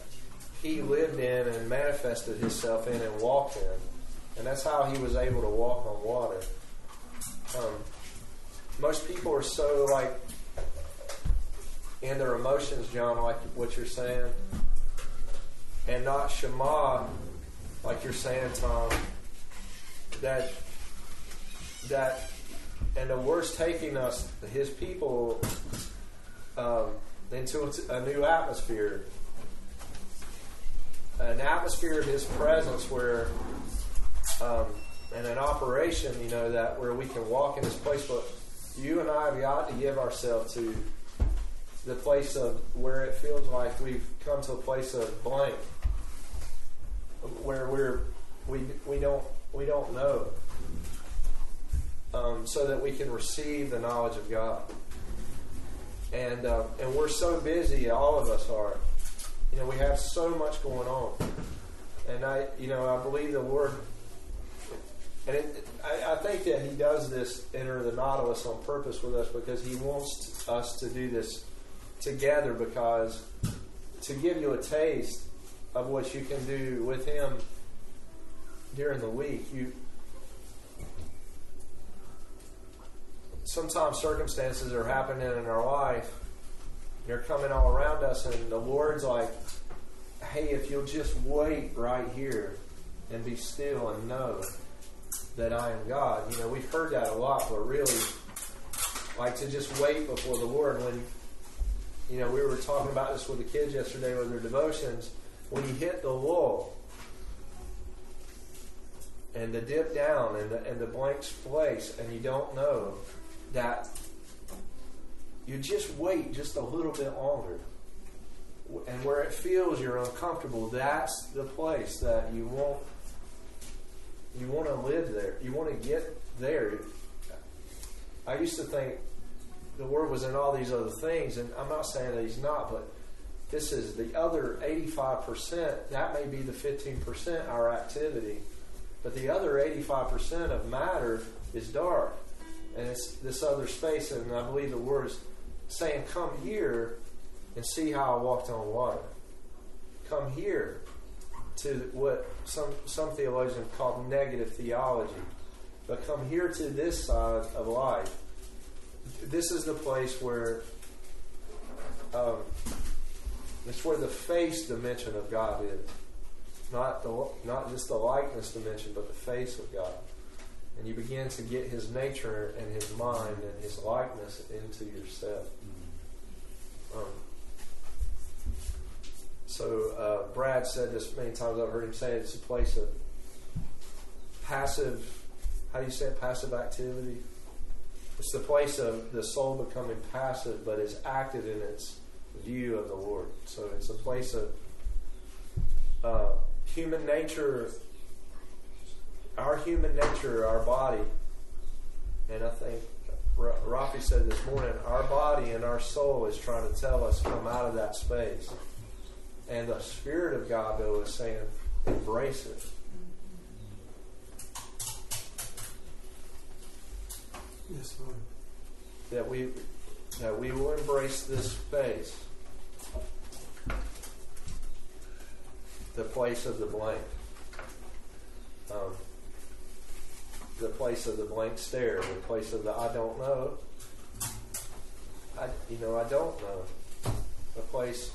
he lived in and manifested himself in and walked in. And that's how he was able to walk on water. Um, most people are so like in their emotions, John, like what you're saying, and not Shema, like you're saying, Tom. That that and the worst taking us, His people, um, into a new atmosphere, an atmosphere of His presence, where um, and an operation, you know, that where we can walk in this place. But you and I have got to give ourselves to the place of where it feels like we've come to a place of blank, where we're we we don't we don't know, um, so that we can receive the knowledge of God. And uh, and we're so busy, all of us are. You know, we have so much going on, and I you know I believe the Lord. And it, I, I think that he does this enter the Nautilus on purpose with us because he wants us to do this together because to give you a taste of what you can do with him during the week you sometimes circumstances are happening in our life. They're coming all around us and the lord's like hey if you'll just wait right here and be still and know that i am god. You know we've heard that a lot but really like to just wait before the lord when you know, we were talking about this with the kids yesterday with their devotions. When you hit the lull and the dip down and the, and the blank place, and you don't know that you just wait just a little bit longer. And where it feels you're uncomfortable, that's the place that you want you want to live there. You want to get there. I used to think the Word was in all these other things, and I'm not saying that He's not, but this is the other 85%. That may be the 15% our activity, but the other 85% of matter is dark, and it's this other space. And I believe the Word is saying, "Come here and see how I walked on water. Come here." To what some some theologians call negative theology, but come here to this side of life this is the place where um, it's where the face dimension of God is, not the not just the likeness dimension, but the face of God. And you begin to get His nature and His mind and His likeness into yourself. Um, so uh, Brad said this many times. I've heard him say it, it's a place of passive. How do you say it? Passive activity. It's the place of the soul becoming passive, but is active in its view of the Lord. So it's a place of uh, human nature, our human nature, our body, and I think Rafi said this morning, our body and our soul is trying to tell us come out of that space. And the Spirit of God, though, is saying, embrace it. Yes, Lord. That we that we will embrace this space. The place of the blank. Um, the place of the blank stare, the place of the I don't know. I you know, I don't know. The place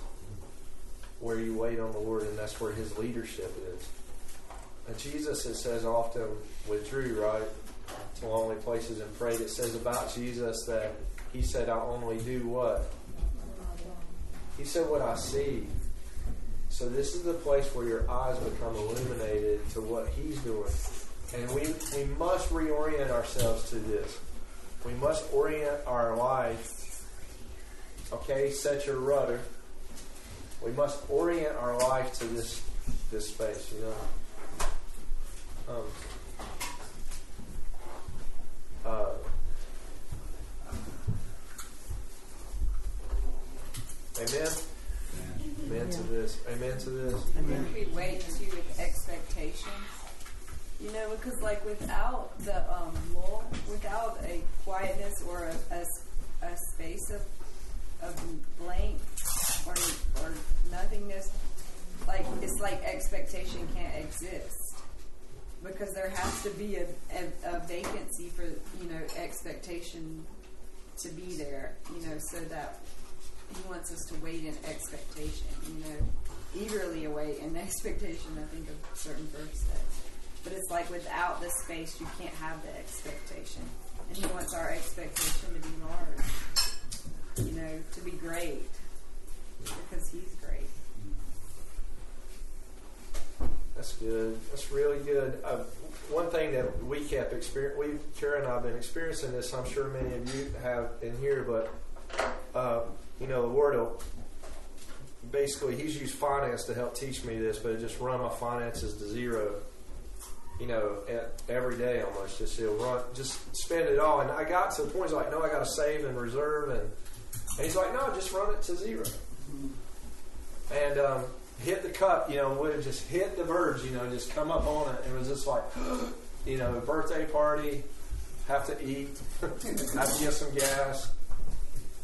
where you wait on the Lord and that's where his leadership is. And Jesus it says often withdrew, right? To lonely places and prayed. It says about Jesus that he said, I only do what? He said what I see. So this is the place where your eyes become illuminated to what he's doing. And we, we must reorient ourselves to this. We must orient our life. Okay, set your rudder. We must orient our life to this this space, you know. Um, uh, amen. Amen to this. Amen to this. Amen. We wait too with expectations you know, because like without the um, lull, without a quietness or a, a, a space of of blank or or nothingness, like it's like expectation can't exist because there has to be a, a, a vacancy for you know expectation to be there. You know, so that he wants us to wait in expectation. You know, eagerly await in expectation. I think of certain verse says. But it's like without the space, you can't have the expectation. And He wants our expectation to be large, you know, to be great, because He's great. That's good. That's really good. Uh, one thing that we kept experiencing, we, Kara and I have been experiencing this. I'm sure many of you have in here, but uh, you know, the Lord will basically He's used finance to help teach me this, but it just run my finances to zero you know, every day almost. Just he'll run, just spend it all. And I got to the point, he's like, no, I got to save and reserve. And, and he's like, no, just run it to zero. And um, hit the cup, you know, would have just hit the verge, you know, just come up on it. And it was just like, you know, birthday party, have to eat, have to get some gas,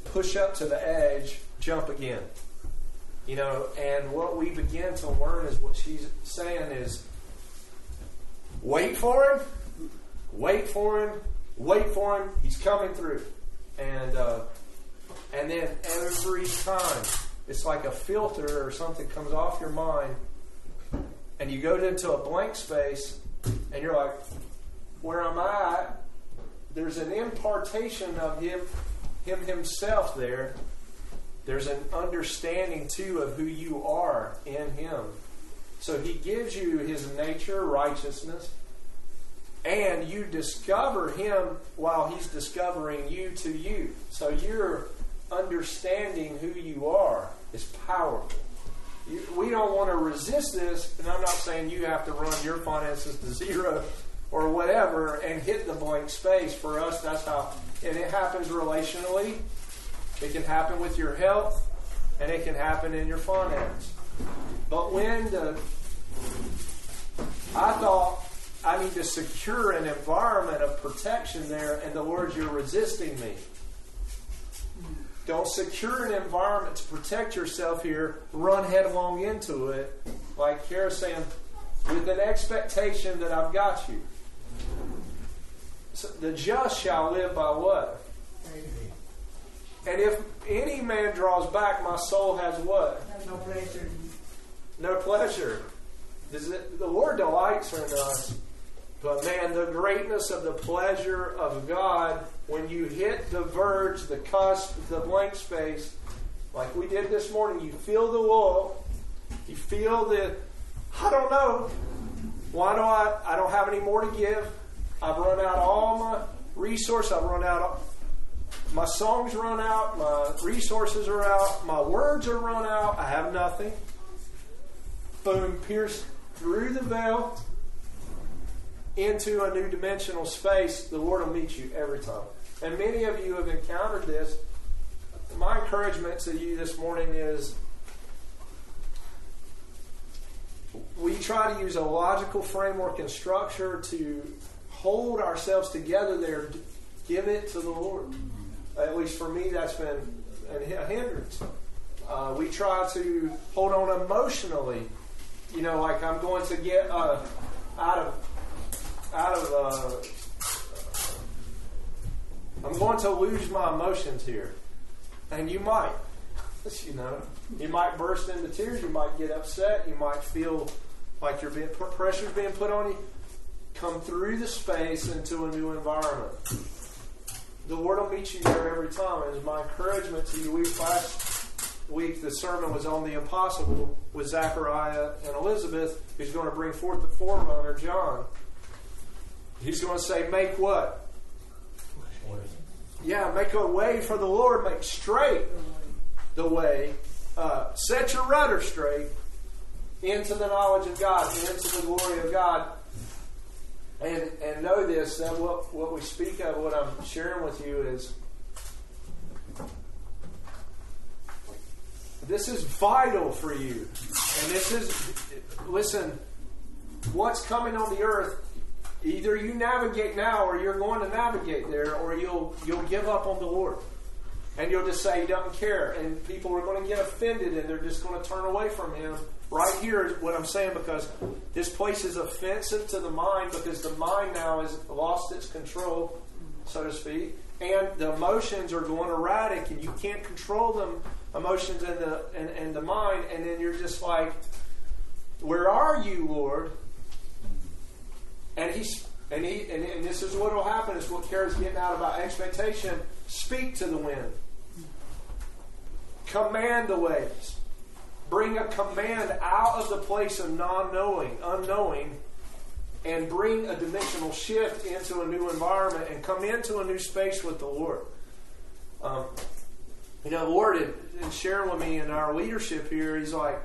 push up to the edge, jump again. You know, and what we begin to learn is what she's saying is Wait for him. Wait for him. Wait for him. He's coming through. And uh, and then every time it's like a filter or something comes off your mind, and you go into a blank space, and you're like, where am I? There's an impartation of him, him himself there. There's an understanding too of who you are in him so he gives you his nature, righteousness, and you discover him while he's discovering you to you. So your understanding who you are is powerful. You, we don't want to resist this, and I'm not saying you have to run your finances to zero or whatever and hit the blank space. For us, that's how, and it happens relationally. It can happen with your health, and it can happen in your finance. But when the I thought I need to secure an environment of protection there, and the Lord, you're resisting me. Don't secure an environment to protect yourself here, run headlong into it, like Kara's saying, with an expectation that I've got you. So the just shall live by what? And if any man draws back, my soul has what? No pleasure. No pleasure. It, the Lord delights in us. But man, the greatness of the pleasure of God when you hit the verge, the cusp, the blank space, like we did this morning, you feel the wool, you feel the, I don't know, Why do I? I don't have any more to give. I've run out all my resources. I've run out. My songs run out. My resources are out. My words are run out. I have nothing. Boom! Pierce through the veil into a new dimensional space. The Lord will meet you every time. And many of you have encountered this. My encouragement to you this morning is we try to use a logical framework and structure to hold ourselves together there, give it to the Lord. At least for me, that's been a hindrance. Uh, we try to hold on emotionally. You know, like I'm going to get uh, out of out of. Uh, I'm going to lose my emotions here, and you might. You know, you might burst into tears. You might get upset. You might feel like your pressure's being put on you. Come through the space into a new environment. The Lord will meet you there every time. And my encouragement to you, we last week the sermon was on the impossible with Zachariah and Elizabeth, who's going to bring forth the forerunner, John. He's going to say, Make what? Yeah, make a way for the Lord, make straight the way, uh, set your rudder straight into the knowledge of God, into the glory of God. And, and know this that what, what we speak of, what I'm sharing with you is this is vital for you. And this is, listen, what's coming on the earth Either you navigate now or you're going to navigate there or you'll you'll give up on the Lord. And you'll just say he doesn't care. And people are going to get offended and they're just going to turn away from him. Right here is what I'm saying because this place is offensive to the mind because the mind now has lost its control, so to speak. And the emotions are going erratic and you can't control them emotions in the in, in the mind and then you're just like where are you lord and he's and he and, and this is what will happen is what Kara's getting out about expectation. Speak to the wind. Command the waves. Bring a command out of the place of non-knowing, unknowing, and bring a dimensional shift into a new environment and come into a new space with the Lord. Um, you know, Lord is sharing with me in our leadership here. He's like,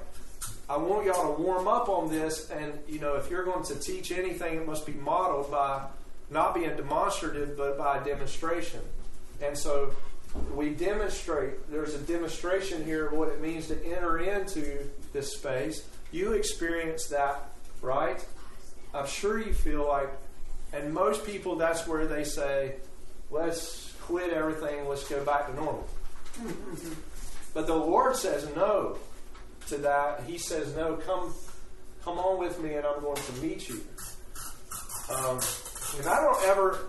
I want y'all to warm up on this, and you know, if you're going to teach anything, it must be modeled by not being demonstrative, but by demonstration. And so we demonstrate. There's a demonstration here of what it means to enter into this space. You experience that, right? I'm sure you feel like, and most people, that's where they say, let's quit everything, let's go back to normal. but the Lord says, no to that. He says, "No, come, come on with me, and I'm going to meet you." Um, and I don't ever.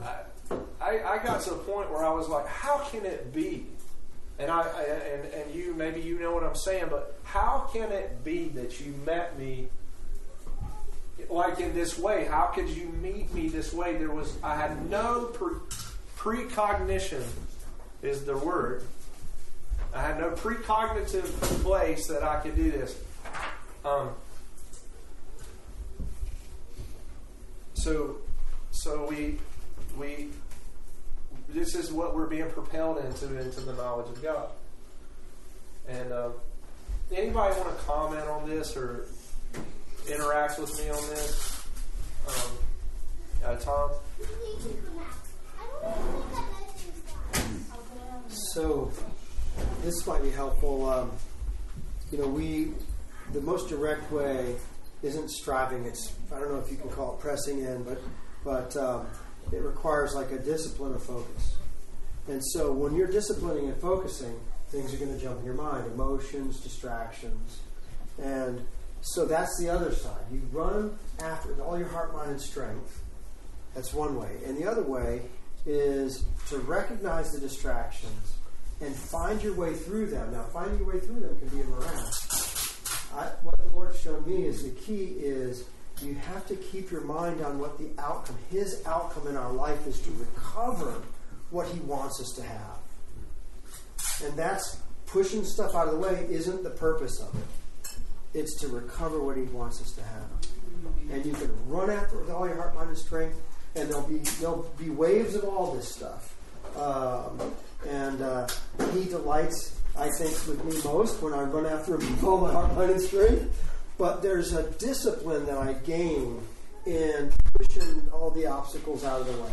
I, I, got to the point where I was like, "How can it be?" And I, I and and you maybe you know what I'm saying, but how can it be that you met me like in this way? How could you meet me this way? There was I had no pre, precognition is the word I had no precognitive place that I could do this. Um, so, so we we this is what we're being propelled into into the knowledge of God. And uh, anybody want to comment on this or interact with me on this? Um, uh, Tom. So this might be helpful. Um, you know, we the most direct way isn't striving. It's I don't know if you can call it pressing in, but but um, it requires like a discipline of focus. And so when you're disciplining and focusing, things are going to jump in your mind, emotions, distractions, and so that's the other side. You run after with all your heart, mind, and strength. That's one way, and the other way is to recognize the distractions and find your way through them. Now, finding your way through them can be a morass. I, what the Lord showed me is the key is you have to keep your mind on what the outcome, His outcome in our life is to recover what He wants us to have. And that's pushing stuff out of the way isn't the purpose of it. It's to recover what He wants us to have. and you can run after it with all your heart, mind, and strength. And there'll be there'll be waves of all this stuff. Um, and uh, he delights, I think, with me most when I run after him with all my heart, mind, and strength. But there's a discipline that I gain in pushing all the obstacles out of the way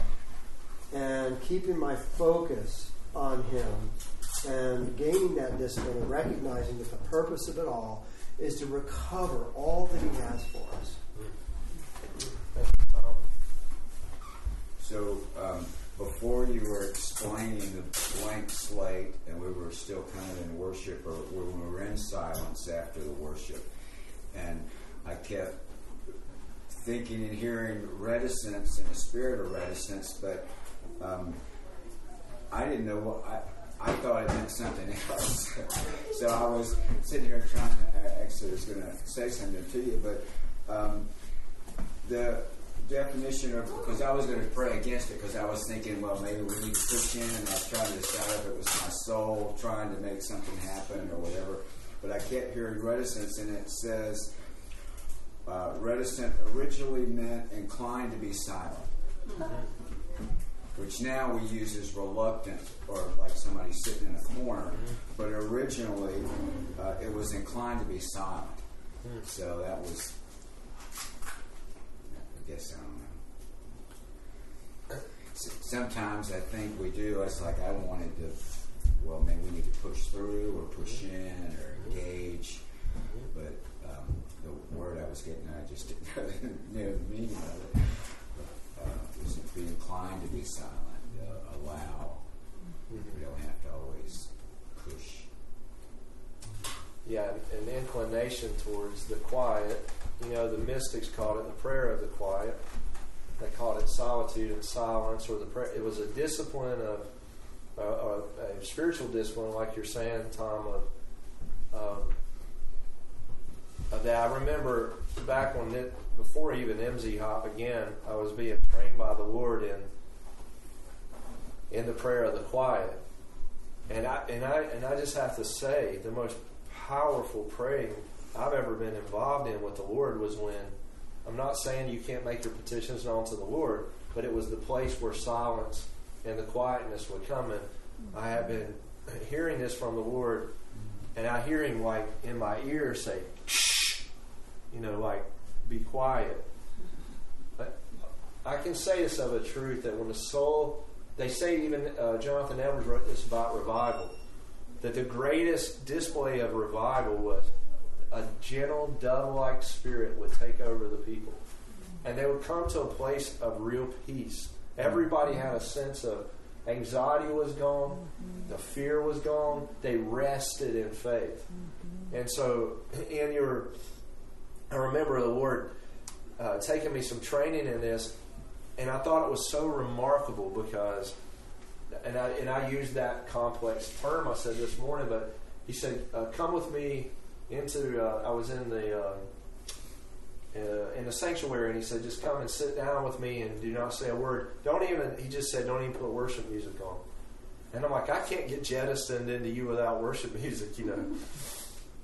and keeping my focus on him and gaining that discipline and recognizing that the purpose of it all is to recover all that he has for us. So um, before you were explaining the blank slate, and we were still kind of in worship, or we were in silence after the worship, and I kept thinking and hearing reticence and a spirit of reticence, but um, I didn't know what I. I thought it meant something else. so I was sitting here trying to, uh, actually, was going to say something to you, but um, the definition of, because I was going to pray against it because I was thinking, well, maybe we need to push in, and I was trying to decide if it was my soul trying to make something happen or whatever. But I kept hearing reticence, and it says, uh, reticent originally meant inclined to be silent which now we use as reluctant or like somebody sitting in a corner. But originally, uh, it was inclined to be silent. So that was, guess, I don't know. Sometimes I think we do. It's like I wanted to, well, maybe we need to push through or push in or engage. But um, the word I was getting, I just didn't know the meaning of it uh, is to be inclined to be silent, uh, allow. We don't have to always push. Yeah, an inclination towards the quiet. You know, the mystics called it the prayer of the quiet. They called it solitude and silence, or the prayer. It was a discipline of uh, a, a spiritual discipline, like you're saying, Tom. Of, um, of that, I remember back when it, before even MZ Hop again, I was being trained by the Lord in in the prayer of the quiet. And I and I and I just have to say the most powerful praying I've ever been involved in with the Lord was when I'm not saying you can't make your petitions known to the Lord, but it was the place where silence and the quietness would come. And I have been hearing this from the Lord, and I hear Him like in my ear say, "Shh," you know, like be quiet. But I can say this of a truth that when the soul, they say even uh, Jonathan Edwards wrote this about revival, that the greatest display of revival was a gentle, dove-like spirit would take over the people, and they would come to a place of real peace. Everybody had a sense of anxiety was gone, the fear was gone. They rested in faith, and so in your I remember the Lord uh, taking me some training in this, and I thought it was so remarkable because, and I and I used that complex term I said this morning, but He said, uh, "Come with me into." Uh, I was in the um, uh, in the sanctuary, and He said, "Just come and sit down with me, and do not say a word. Don't even." He just said, "Don't even put worship music on." And I'm like, I can't get jettisoned into you without worship music, you know.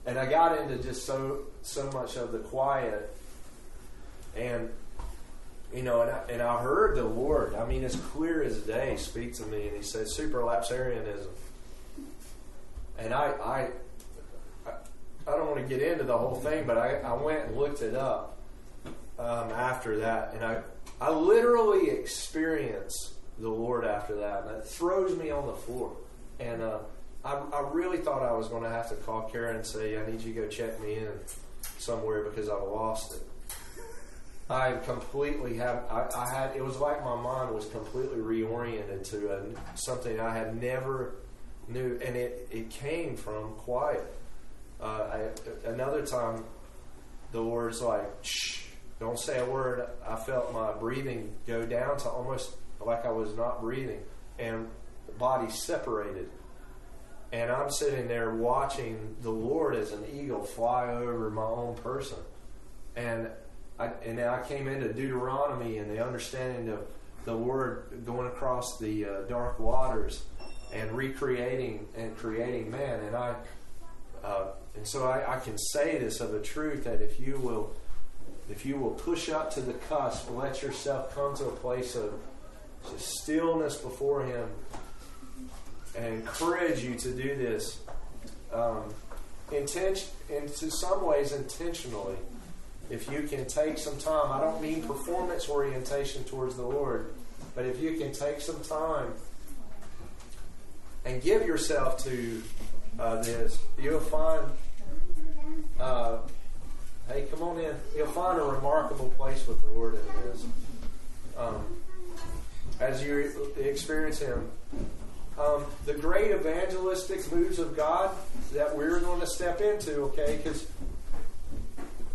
And I got into just so so much of the quiet, and you know, and I, and I heard the Lord. I mean, as clear as day, speak to me, and He said, "Supralapsarianism." And I, I, I don't want to get into the whole thing, but I, I went and looked it up um, after that, and I, I literally experienced the Lord after that, and it throws me on the floor. And uh, I, I really thought I was going to have to call Karen and say, I need you to go check me in somewhere because I've lost it. I completely have. I, I had. It was like my mind was completely reoriented to a, something I had never knew, and it it came from quiet. Uh, I, another time, the Lord's like, "Shh, don't say a word." I felt my breathing go down to almost like I was not breathing, and the body separated. And I'm sitting there watching the Lord as an eagle fly over my own person. And I, and then I came into Deuteronomy and the understanding of the word going across the uh, dark waters and recreating and creating man. And I, uh, and so I, I can say this of a truth that if you will if you will push up to the cusp, let yourself come to a place of just stillness before Him, and encourage you to do this. Um, some ways, intentionally. If you can take some time, I don't mean performance orientation towards the Lord, but if you can take some time and give yourself to uh, this, you'll find. Uh, hey, come on in. You'll find a remarkable place with the Lord in this. Um, as you experience Him, um, the great evangelistic moves of God that we're going to step into, okay? Because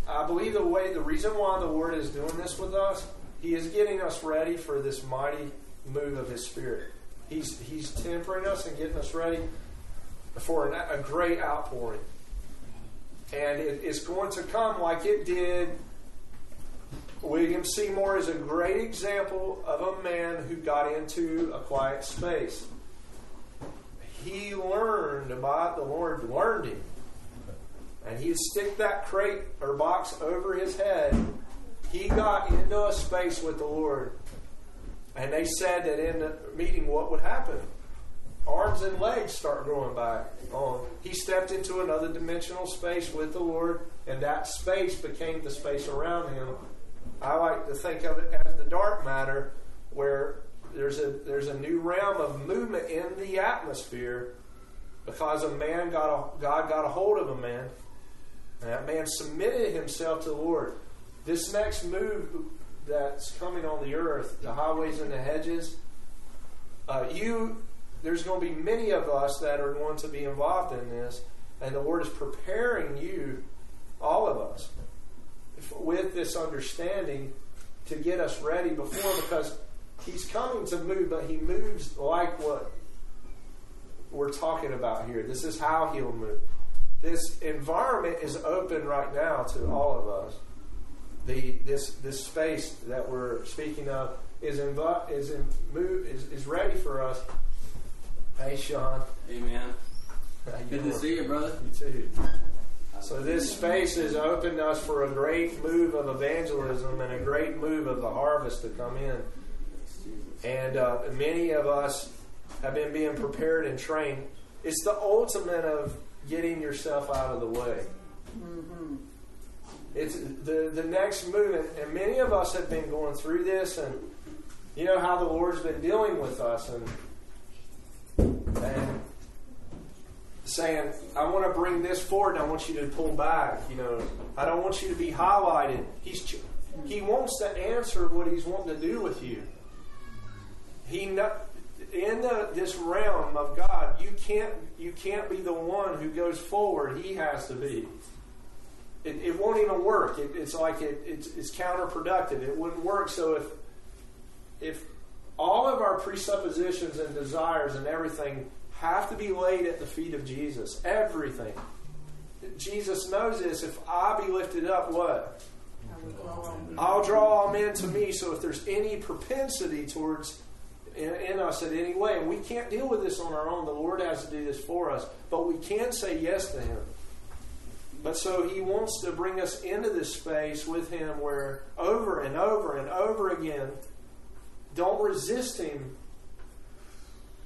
I believe the way, the reason why the Lord is doing this with us, He is getting us ready for this mighty move of His Spirit. He's He's tempering us and getting us ready for an, a great outpouring, and it, it's going to come like it did. William Seymour is a great example of a man who got into a quiet space he learned about the Lord learned him. And he'd stick that crate or box over his head. He got into a space with the Lord. And they said that in the meeting, what would happen? Arms and legs start growing back on. He stepped into another dimensional space with the Lord, and that space became the space around him. I like to think of it as the dark matter, where there's a there's a new realm of movement in the atmosphere because a man got a God got a hold of a man, and that man submitted himself to the Lord. This next move that's coming on the earth, the highways and the hedges, uh, you there's going to be many of us that are going to be involved in this, and the Lord is preparing you, all of us, with this understanding to get us ready before because he's coming to move, but he moves like what we're talking about here. This is how he'll move. This environment is open right now to all of us. The this this space that we're speaking of is in is in move is, is ready for us. Hey, Sean. Amen. Good to see you, brother. You too. So this space has opened us for a great move of evangelism and a great move of the harvest to come in. And uh, many of us have been being prepared and trained. It's the ultimate of getting yourself out of the way. Mm-hmm. It's the the next move, and, and many of us have been going through this, and you know how the Lord's been dealing with us, and and saying, "I want to bring this forward, and I want you to pull back." You know, I don't want you to be highlighted. He's he wants to answer what he's wanting to do with you he in the, this realm of God, you can't you can't be the one who goes forward. He has to be. It, it won't even work. It, it's like it, it's, it's counterproductive. It wouldn't work. So if if all of our presuppositions and desires and everything have to be laid at the feet of Jesus, everything. Jesus knows this. If I be lifted up, what? I'll draw all men to me. So if there's any propensity towards in, in us in any way. And we can't deal with this on our own. The Lord has to do this for us. But we can say yes to Him. But so He wants to bring us into this space with Him where over and over and over again, don't resist Him.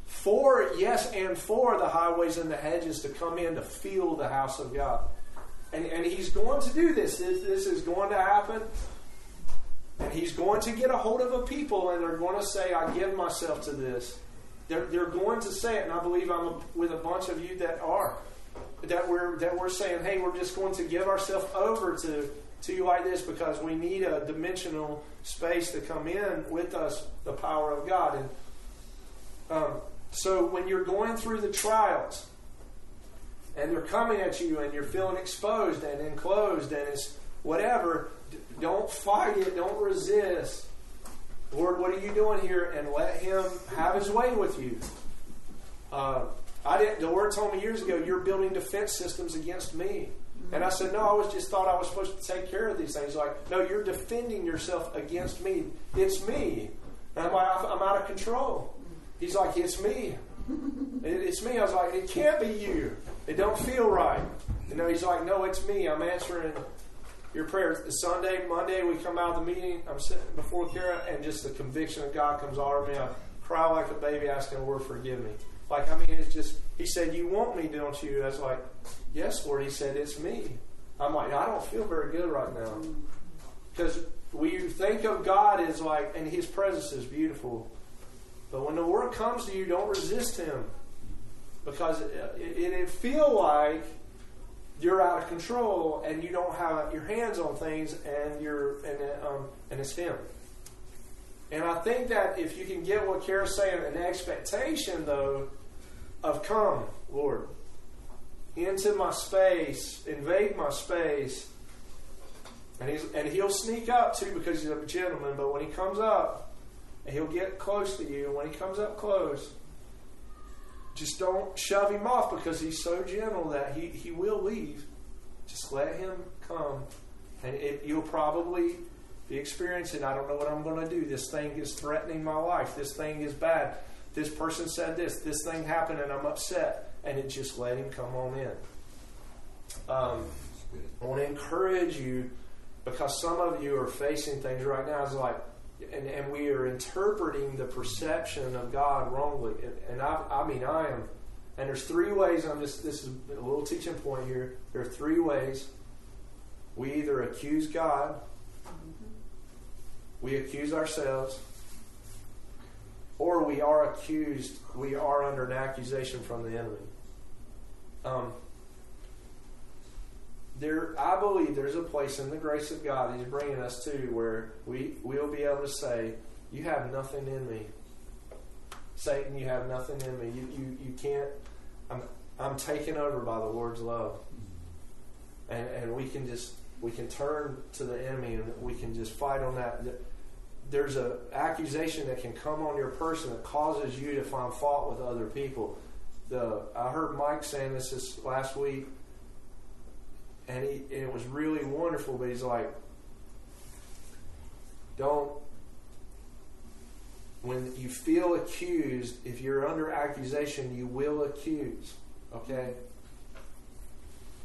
For, yes, and for the highways and the hedges to come in to feel the house of God. And, and He's going to do this. This, this is going to happen. And he's going to get a hold of a people and they're going to say, I give myself to this. They're, they're going to say it, and I believe I'm a, with a bunch of you that are. That we're, that we're saying, hey, we're just going to give ourselves over to, to you like this because we need a dimensional space to come in with us, the power of God. And um, so when you're going through the trials, and they're coming at you, and you're feeling exposed and enclosed, and it's whatever, don't fight it. Don't resist. Lord, what are you doing here? And let Him have His way with you. Uh, I didn't. The Lord told me years ago, you're building defense systems against me. And I said, no, I was just thought I was supposed to take care of these things. Like, no, you're defending yourself against me. It's me. And I'm like, I'm out of control. He's like, it's me. It's me. I was like, it can't be you. It don't feel right. You know, he's like, no, it's me. I'm answering your prayers. Sunday, Monday, we come out of the meeting. I'm sitting before Kara, and just the conviction of God comes over me. I cry like a baby, asking Lord, forgive me. Like, I mean, it's just, He said, You want me, don't you? I was like, Yes, Lord. He said, It's me. I'm like, I don't feel very good right now. Because we think of God as like, and His presence is beautiful. But when the Word comes to you, don't resist Him. Because it, it, it feel like you're out of control and you don't have your hands on things and you're and um, and it's him. And I think that if you can get what Kara's saying, an expectation though of come, Lord, into my space, invade my space, and he's and he'll sneak up too because he's a gentleman. But when he comes up, and he'll get close to you, and when he comes up close, just don't shove him off because he's so gentle that he, he will leave. Just let him come. And it, you'll probably be experiencing, I don't know what I'm going to do. This thing is threatening my life. This thing is bad. This person said this. This thing happened and I'm upset. And it just let him come on in. Um, I want to encourage you because some of you are facing things right now. It's like, and, and we are interpreting the perception of God wrongly. And, and I, I mean, I am. And there's three ways. I'm just. This is a little teaching point here. There are three ways. We either accuse God, we accuse ourselves, or we are accused. We are under an accusation from the enemy. Um, there, I believe there's a place in the grace of God He's bringing us to where we will be able to say, "You have nothing in me, Satan. You have nothing in me. You, you, you can't. I'm, I'm taken over by the Lord's love." And and we can just we can turn to the enemy and we can just fight on that. There's an accusation that can come on your person that causes you to find fault with other people. The I heard Mike saying this this last week and, he, and it was really wonderful. But he's like, don't. When you feel accused, if you're under accusation, you will accuse. Okay.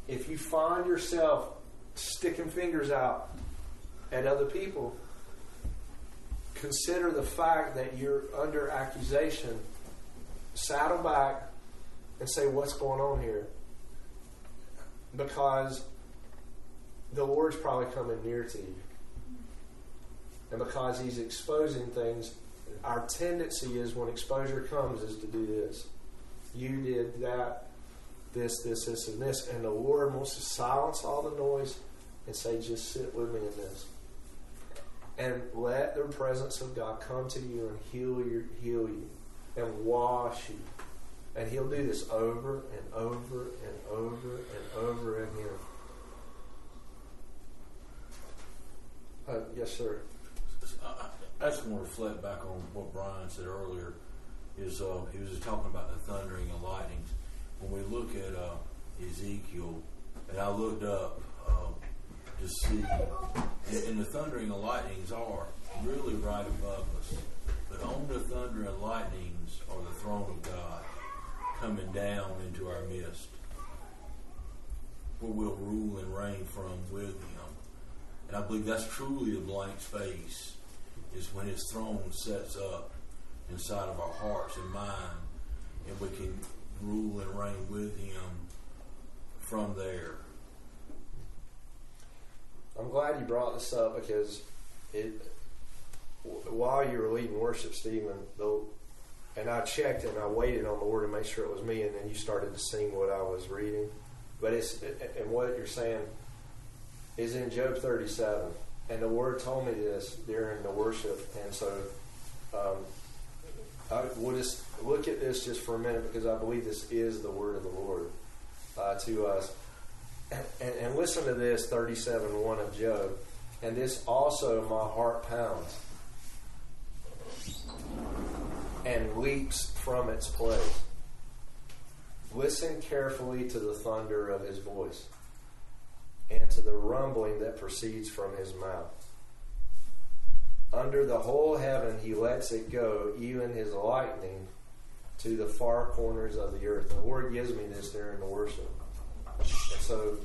If you find yourself sticking fingers out at other people, consider the fact that you're under accusation. Saddle back and say, "What's going on here?" because the Lord's probably coming near to you. And because He's exposing things, our tendency is when exposure comes is to do this. You did that, this, this, this, and this. And the Lord wants to silence all the noise and say, just sit with me in this. And let the presence of God come to you and heal you, heal you and wash you. And he'll do this over and over and over and over again. Uh, yes, sir. I, just want to reflect back on what Brian said earlier. Is uh, he was talking about the thundering and lightnings. When we look at uh, Ezekiel, and I looked up uh, to see, and, and the thundering and lightnings are really right above us. But on the thunder and lightnings are the throne of God coming down into our midst, where we'll rule and reign from with Him. And I believe that's truly a blank space, is when His throne sets up inside of our hearts and mind, and we can rule and reign with Him from there. I'm glad you brought this up because it. While you were leading worship, Stephen, though and I checked and I waited on the Lord to make sure it was me, and then you started to sing what I was reading. But it's and what you're saying is in Job 37, and the Word told me this during the worship, and so um, I will just look at this just for a minute because I believe this is the Word of the Lord uh, to us. And, and, listen to this 37 1 of Job. And this also my heart pounds and leaps from its place. Listen carefully to the thunder of his voice and to the rumbling that proceeds from his mouth. Under the whole heaven he lets it go, even his lightning to the far corners of the earth. The Lord gives me this during the worship. So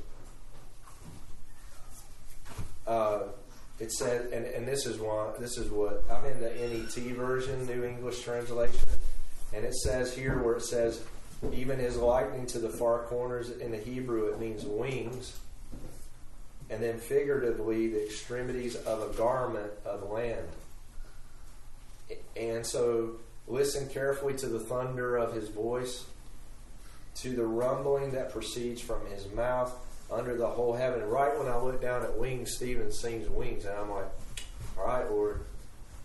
uh, it said, and, and this is. This is what I'm in the NET version, New English Translation, and it says here where it says, even as lightning to the far corners. In the Hebrew, it means wings, and then figuratively, the extremities of a garment of land. And so, listen carefully to the thunder of his voice, to the rumbling that proceeds from his mouth under the whole heaven. Right when I look down at wings, Stephen sings wings, and I'm like, all right, Lord,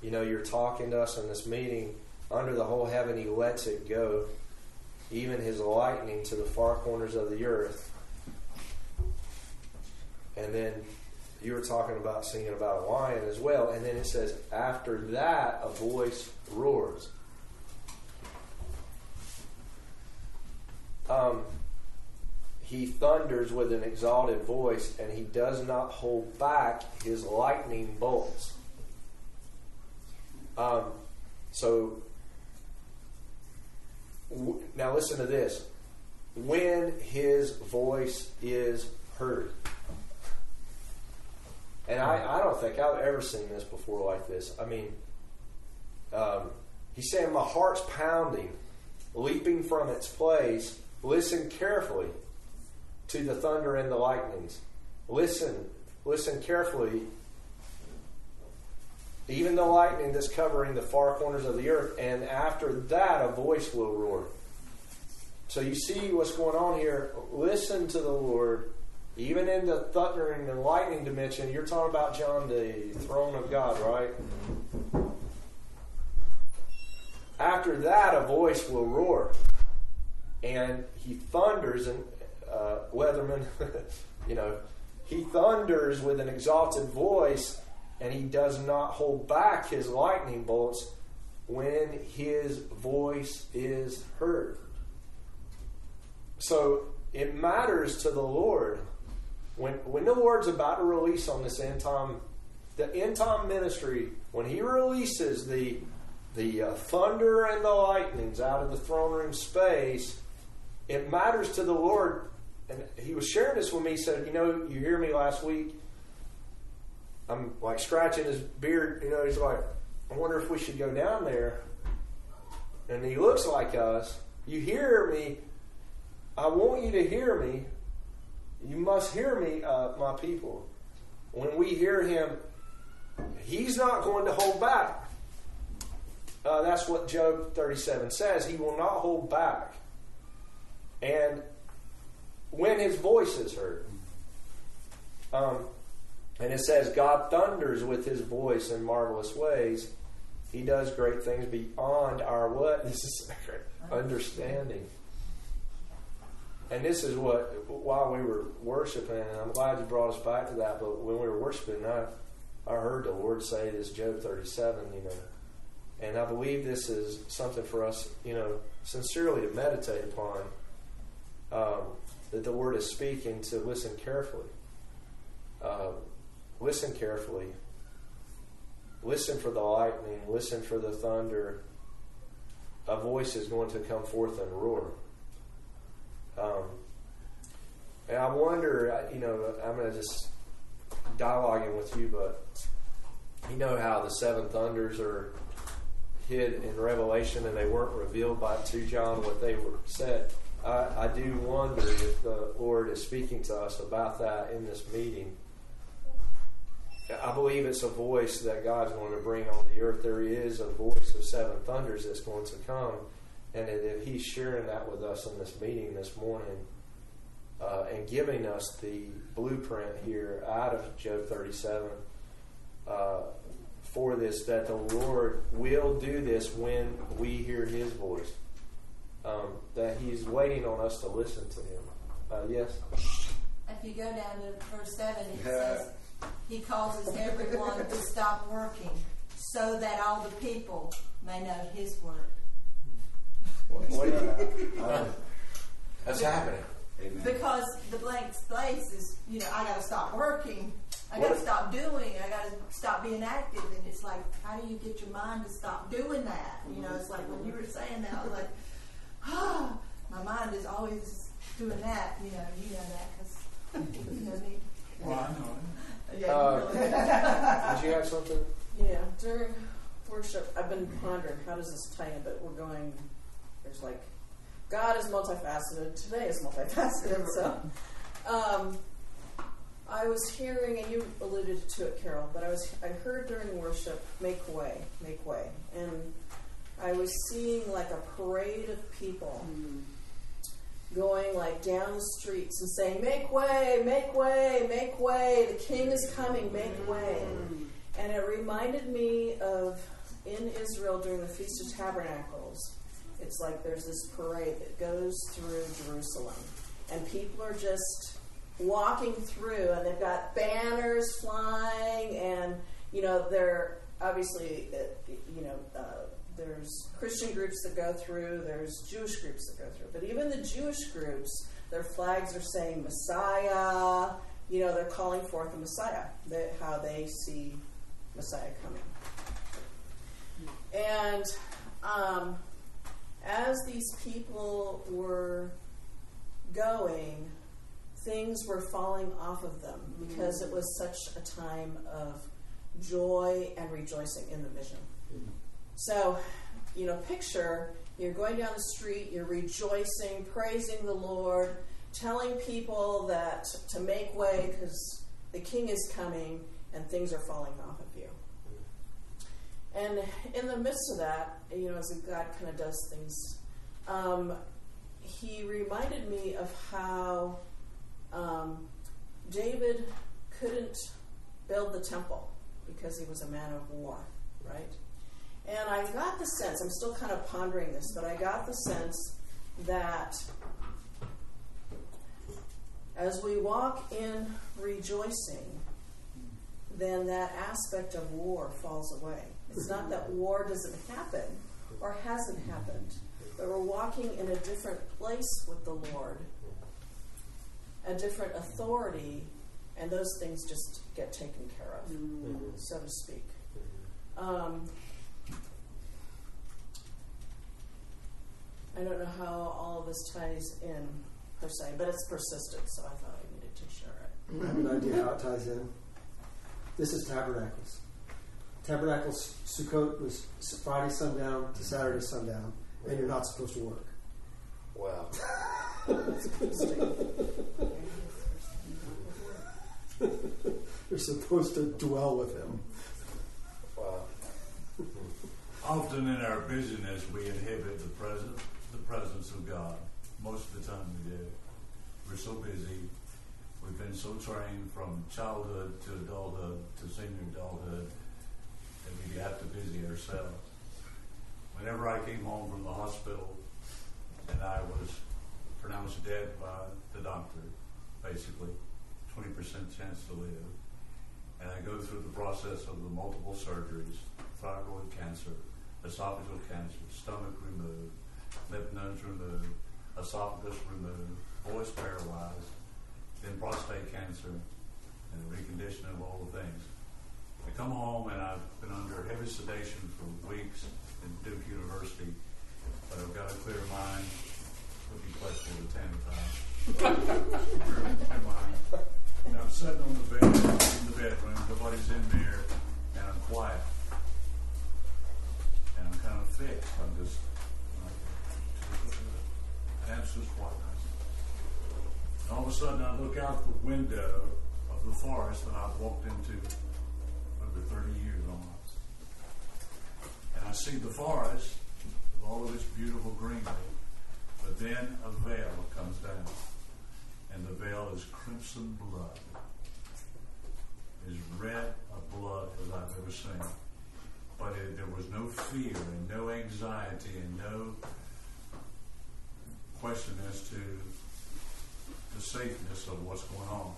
you know, you're talking to us in this meeting. Under the whole heaven, he lets it go, even his lightning to the far corners of the earth. And then you were talking about singing about a lion as well. And then it says, after that, a voice roars. Um, he thunders with an exalted voice, and he does not hold back his lightning bolts. Um, so, w- now listen to this. When his voice is heard. And I, I don't think I've ever seen this before like this. I mean, um, he's saying, My heart's pounding, leaping from its place. Listen carefully to the thunder and the lightnings. Listen, listen carefully. Even the lightning that's covering the far corners of the earth, and after that, a voice will roar. So you see what's going on here. Listen to the Lord. Even in the thundering and lightning dimension, you're talking about John, the throne of God, right? After that, a voice will roar. And he thunders, and uh, Weatherman, you know, he thunders with an exalted voice, and he does not hold back his lightning bolts when his voice is heard. So it matters to the Lord when when the Lord's about to release on this end time, the end time ministry, when He releases the the uh, thunder and the lightnings out of the throne room space, it matters to the Lord. And He was sharing this with me. He said, "You know, you hear me last week. I'm like scratching his beard. You know, he's like, I wonder if we should go down there." And he looks like us. You hear me. I want you to hear me. You must hear me, uh, my people. When we hear him, he's not going to hold back. Uh, that's what Job 37 says. He will not hold back. And when his voice is heard, um, and it says, God thunders with his voice in marvelous ways. He does great things beyond our what? This is understanding. And this is what, while we were worshiping, and I'm glad you brought us back to that, but when we were worshiping, I, I heard the Lord say this, Job 37, you know. And I believe this is something for us, you know, sincerely to meditate upon. Um, that the Word is speaking to listen carefully. Uh, listen carefully. Listen for the lightning. Listen for the thunder. A voice is going to come forth and roar. Um, and I wonder, you know, I'm going to just dialoguing with you, but you know how the seven thunders are hid in Revelation and they weren't revealed by to John what they were said. I, I do wonder if the Lord is speaking to us about that in this meeting. I believe it's a voice that God's going to bring on the earth. There is a voice of seven thunders that's going to come and if He's sharing that with us in this meeting this morning uh, and giving us the blueprint here out of Job 37 uh, for this, that the Lord will do this when we hear His voice. Um, that He's waiting on us to listen to Him. Uh, yes? If you go down to verse 7, it says, He causes everyone to stop working so that all the people may know His work. That's happening. Amen. Because the blank space is, you know, I got to stop working. I got to stop doing. I got to stop being active. And it's like, how do you get your mind to stop doing that? You know, it's like when you were saying that, I was like, ah, my mind is always doing that. You know, you know that because you know me. Well, I know it. Yeah, Uh, did you have something? Yeah, during worship, I've been pondering how does this tie in, but we're going, there's like, God is multifaceted, today is multifaceted, so. Um, I was hearing, and you alluded to it, Carol, but I was I heard during worship, make way, make way. And I was seeing like a parade of people going like down the streets and saying, Make way, make way, make way, the king is coming, make way. And it reminded me of in Israel during the Feast of Tabernacles, it's like there's this parade that goes through Jerusalem. And people are just walking through, and they've got banners flying, and, you know, they're obviously, uh, you know, uh, there's Christian groups that go through, there's Jewish groups that go through. But even the Jewish groups, their flags are saying Messiah, you know, they're calling forth the Messiah, that how they see Messiah coming. And um, as these people were going, things were falling off of them because it was such a time of joy and rejoicing in the vision. So, you know, picture you're going down the street, you're rejoicing, praising the Lord, telling people that to make way because the king is coming and things are falling off of you. And in the midst of that, you know, as God kind of does things, um, he reminded me of how um, David couldn't build the temple because he was a man of war, right? And I got the sense, I'm still kind of pondering this, but I got the sense that as we walk in rejoicing, then that aspect of war falls away. It's not that war doesn't happen or hasn't happened, but we're walking in a different place with the Lord, a different authority, and those things just get taken care of, so to speak. Um, I don't know how all of this ties in per se, but it's persistent, so I thought I needed to share it. I have an idea how it ties in. This is Tabernacles. Tabernacles, Sukkot was Friday sundown to Saturday sundown, and you're not supposed to work. Wow. You're supposed to dwell with him. Wow. Often in our busyness, we inhibit the presence, the presence of God. Most of the time, we do. We're so busy. We've been so trained from childhood to adulthood to senior adulthood that we have to busy ourselves. Whenever I came home from the hospital and I was pronounced dead by the doctor, basically, 20% chance to live, and I go through the process of the multiple surgeries, thyroid cancer, esophageal cancer, stomach removed, lymph nodes removed, esophagus removed, voice paralyzed, then prostate cancer, and reconditioning of all the things. I come home and I've been under heavy sedation for weeks at Duke University, but I've got a clear mind. Would be questionable to mind. And I'm sitting on the bed in the bedroom, nobody's in there, and I'm quiet. And I'm kind of fixed. I'm just absolute quietness. And all of a sudden, I look out the window of the forest that I've walked into over 30 years almost. And I see the forest with all of its beautiful greenery, but then a veil comes down. And the veil is crimson blood. As red of blood as I've ever seen. But it, there was no fear and no anxiety and no question as to the safeness of what's going on.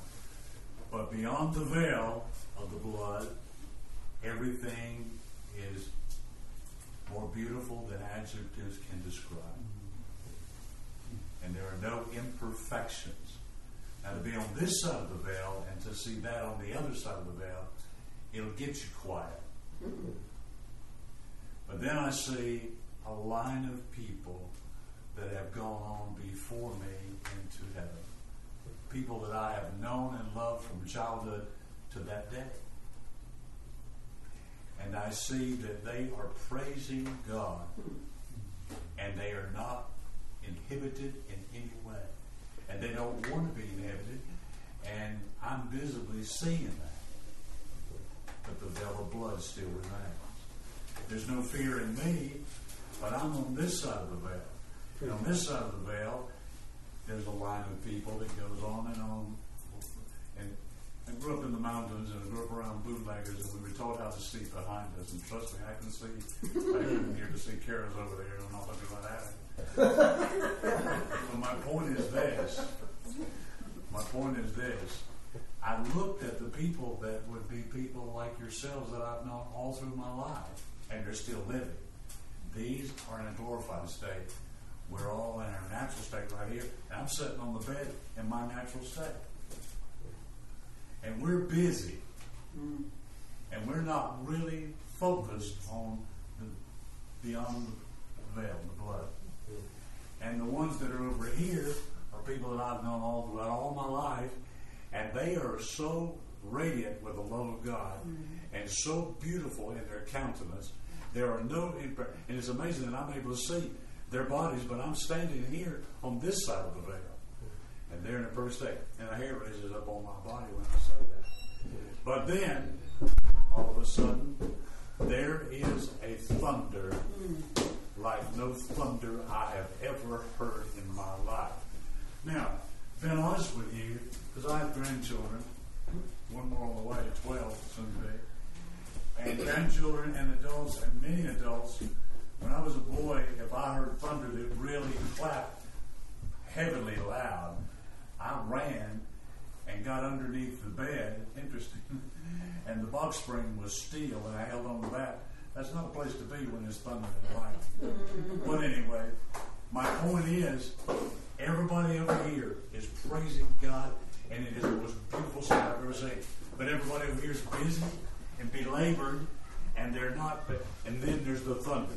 But beyond the veil of the blood, everything is more beautiful than adjectives can describe. And there are no imperfections. Now, to be on this side of the veil and to see that on the other side of the veil, it'll get you quiet. Mm-hmm. But then I see a line of people that have gone on before me into heaven. People that I have known and loved from childhood to that day. And I see that they are praising God and they are not inhibited in any way. And they don't want to be inhibited. And I'm visibly seeing that. But the veil of blood still remains. There's no fear in me, but I'm on this side of the veil. And on this side of the veil, there's a line of people that goes on and on. And I grew up in the mountains and I grew up around bootleggers and we were taught how to see behind us. And trust me, I can see. I can hear to see Kara's over there. Not looking like that. but my point is this. My point is this. I looked at the people that would be people like yourselves that I've known all through my life, and they're still living. These are in a glorified state. We're all in our natural state right here. I'm sitting on the bed in my natural state. And we're busy. Mm. And we're not really focused on the beyond the veil, the blood. Mm. And the ones that are over here are people that I've known all throughout all my life, and they are so radiant with the love of God mm. and so beautiful in their countenance. There are no, impre- and it's amazing that I'm able to see their bodies, but I'm standing here on this side of the veil, and they're in a perfect state, and the hair raises up on my body when I say that. But then, all of a sudden, there is a thunder like no thunder I have ever heard in my life. Now, been honest with you, because I have grandchildren, one more on the way to 12 someday, and grandchildren and adults and many adults. When I was a boy, if I heard thunder that really clapped heavily loud, I ran and got underneath the bed. Interesting. And the box spring was steel, and I held on to that. That's not a place to be when there's thunder and lightning. but anyway, my point is, everybody over here is praising God, and it is the most beautiful sight I've ever seen. But everybody over here is busy and belabored, and they're not. And then there's the thunder.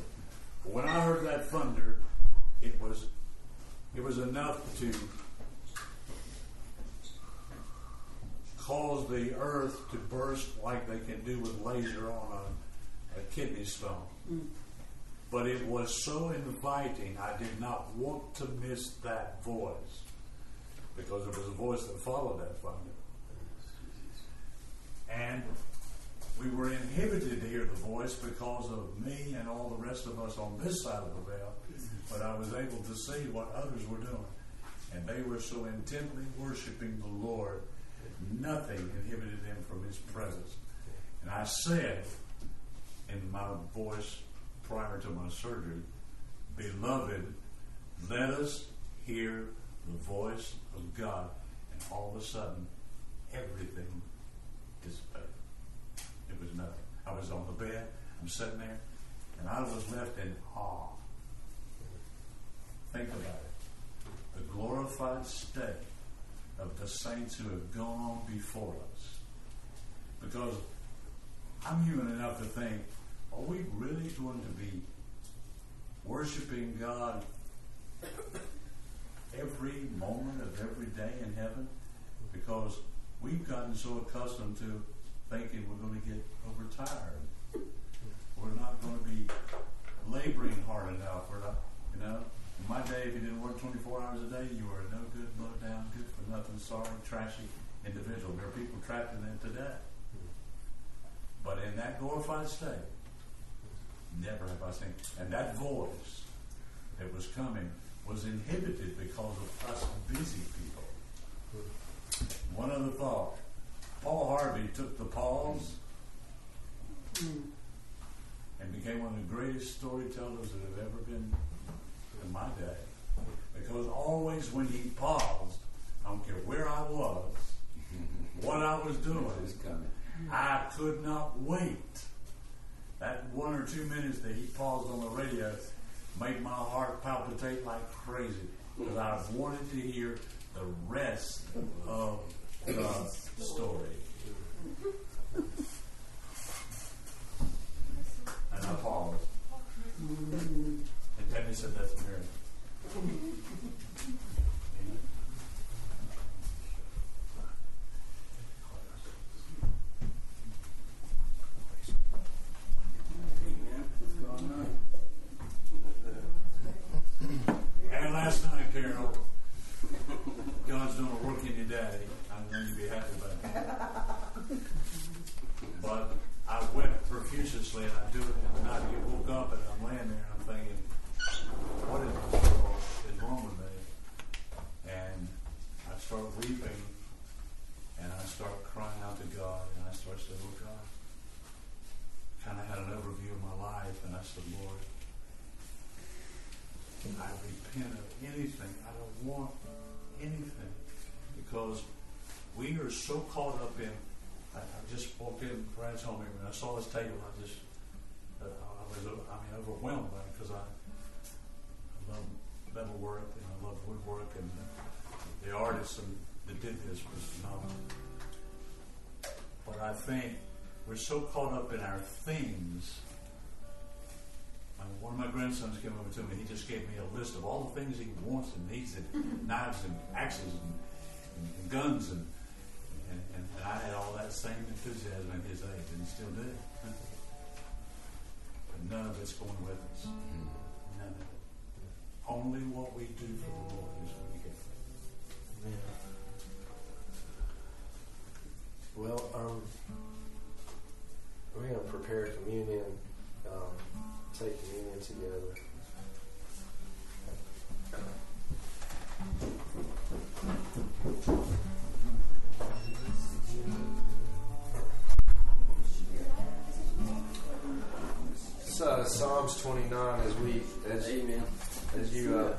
When I heard that thunder, it was it was enough to cause the earth to burst like they can do with laser on a, a kidney stone. Mm. But it was so inviting, I did not want to miss that voice because it was a voice that followed that thunder. And we were inhibited to hear the voice because of me and all the rest of us on this side of the veil, but I was able to see what others were doing. And they were so intently worshiping the Lord, nothing inhibited them from His presence. And I said in my voice prior to my surgery, Beloved, let us hear the voice of God. And all of a sudden, everything dissipated. It was nothing. I was on the bed, I'm sitting there, and I was left in awe. Think about it. The glorified state of the saints who have gone on before us. Because I'm human enough to think, are we really going to be worshiping God every moment of every day in heaven? Because we've gotten so accustomed to thinking we're going to get overtired. We're not going to be laboring hard enough. We're not, you know. In my day, if you didn't work 24 hours a day, you were a no good, low down, good for nothing, sorry, trashy individual. There are people trapped in that today. But in that glorified state, never have I seen. And that voice that was coming was inhibited because of us busy people. One other thought. Paul Harvey took the pause hmm. and became one of the greatest storytellers that have ever been in my day. Because always when he paused, I don't care where I was, what I was doing, I could not wait. That one or two minutes that he paused on the radio made my heart palpitate like crazy because I wanted to hear the rest of the story. And I paused. And Tammy said, That's Mary. said, things. One of my grandsons came over to me. He just gave me a list of all the things he wants and needs, and knives and axes and, and, and guns and and, and, I had all that same enthusiasm at his age, and he still do. but none of it's going with us. None of it. Only what we do for the Lord is what we get. Well, um, we're going to prepare communion, um, take communion together. It's uh, Psalms 29 as we as Amen. as you uh,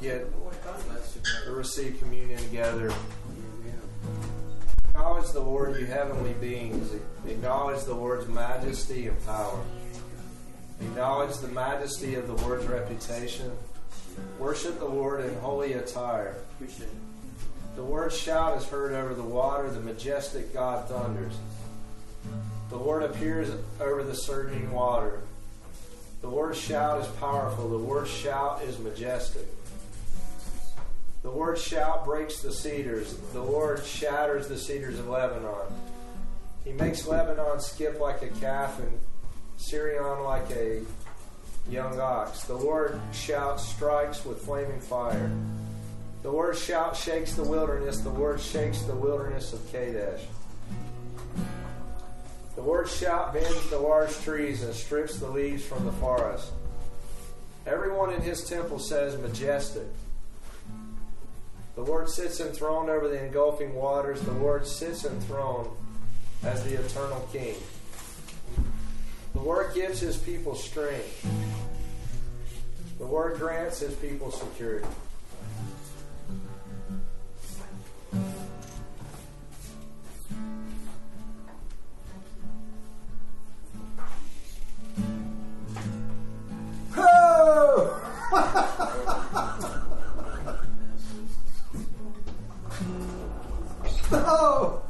get to receive communion together. Acknowledge the Lord, you heavenly beings. Acknowledge the Lord's majesty and power. Acknowledge the majesty of the Lord's reputation. Worship the Lord in holy attire. The Lord's shout is heard over the water. The majestic God thunders. The Lord appears over the surging water. The Lord's shout is powerful. The Lord's shout is majestic. The word shout breaks the cedars. The Lord shatters the cedars of Lebanon. He makes Lebanon skip like a calf and Sirion like a young ox. The Lord shout strikes with flaming fire. The Lord shout shakes the wilderness. The Lord shakes the wilderness of Kadesh. The Lord shout bends the large trees and strips the leaves from the forest. Everyone in his temple says majestic. The Lord sits enthroned over the engulfing waters. The Lord sits enthroned as the eternal King. The Word gives his people strength. The Word grants his people security. Oh! Lord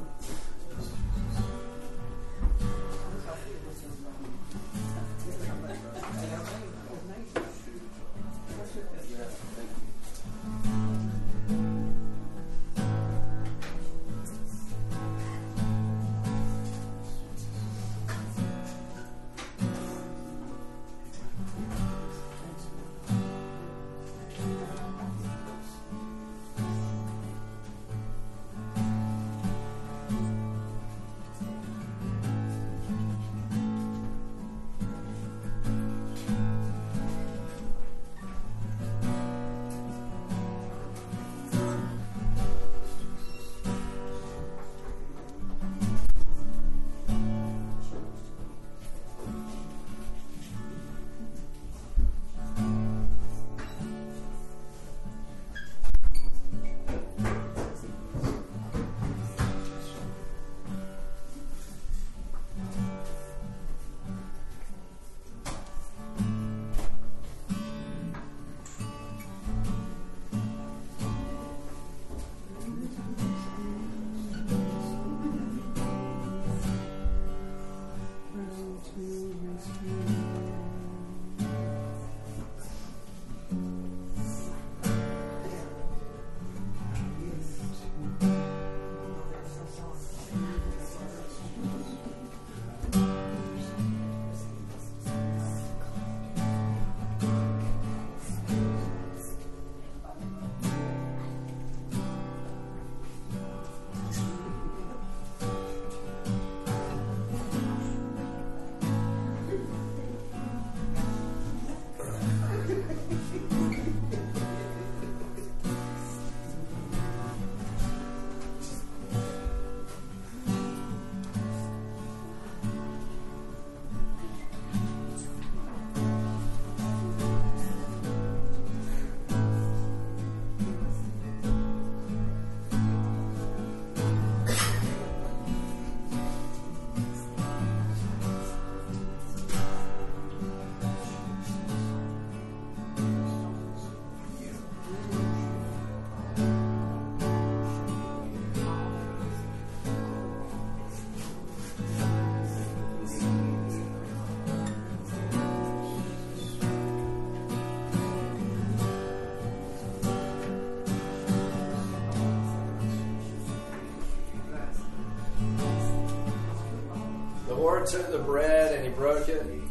took the bread and he broke it, and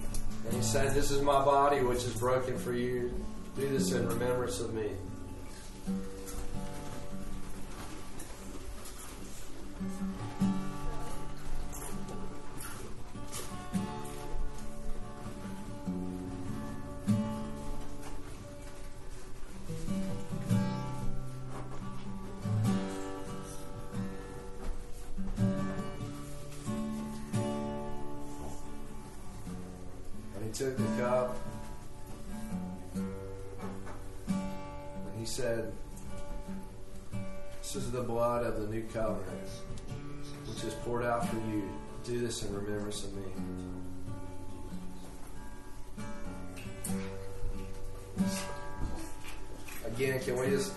he said, This is my body which is broken took the cup. And he said, This is the blood of the new covenant, which is poured out for you. Do this in remembrance of me. Again, can we just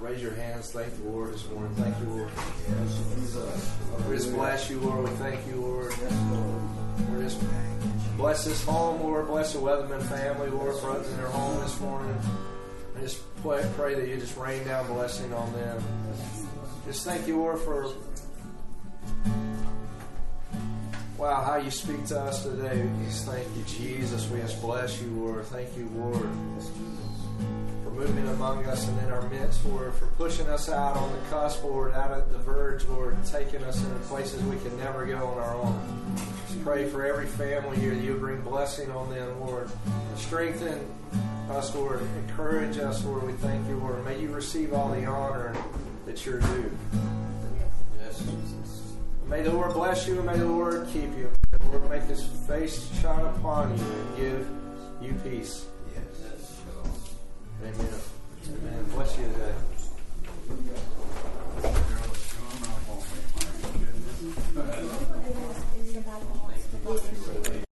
raise your hands? Thank the Lord this morning. Thank you, Lord. We just bless you, Lord. We thank you, Lord. Bless this home, Lord. Bless the Weatherman family, Lord, for opening their home this morning. I just pray, pray that you just rain down blessing on them. Just thank you, Lord, for wow how you speak to us today. We just thank you, Jesus. We just bless you, Lord. Thank you, Lord, for moving among us and in our midst, Lord, for pushing us out on the cusp, Lord, out at the verge, Lord, taking us into places we can never go on our own. Pray for every family here that you bring blessing on them, Lord. Strengthen us, Lord. Encourage us, Lord. We thank you, Lord. May you receive all the honor that you're due. Yes, Jesus. May the Lord bless you and may the Lord keep you. May the Lord make his face shine upon you and give you peace. Yes. Amen.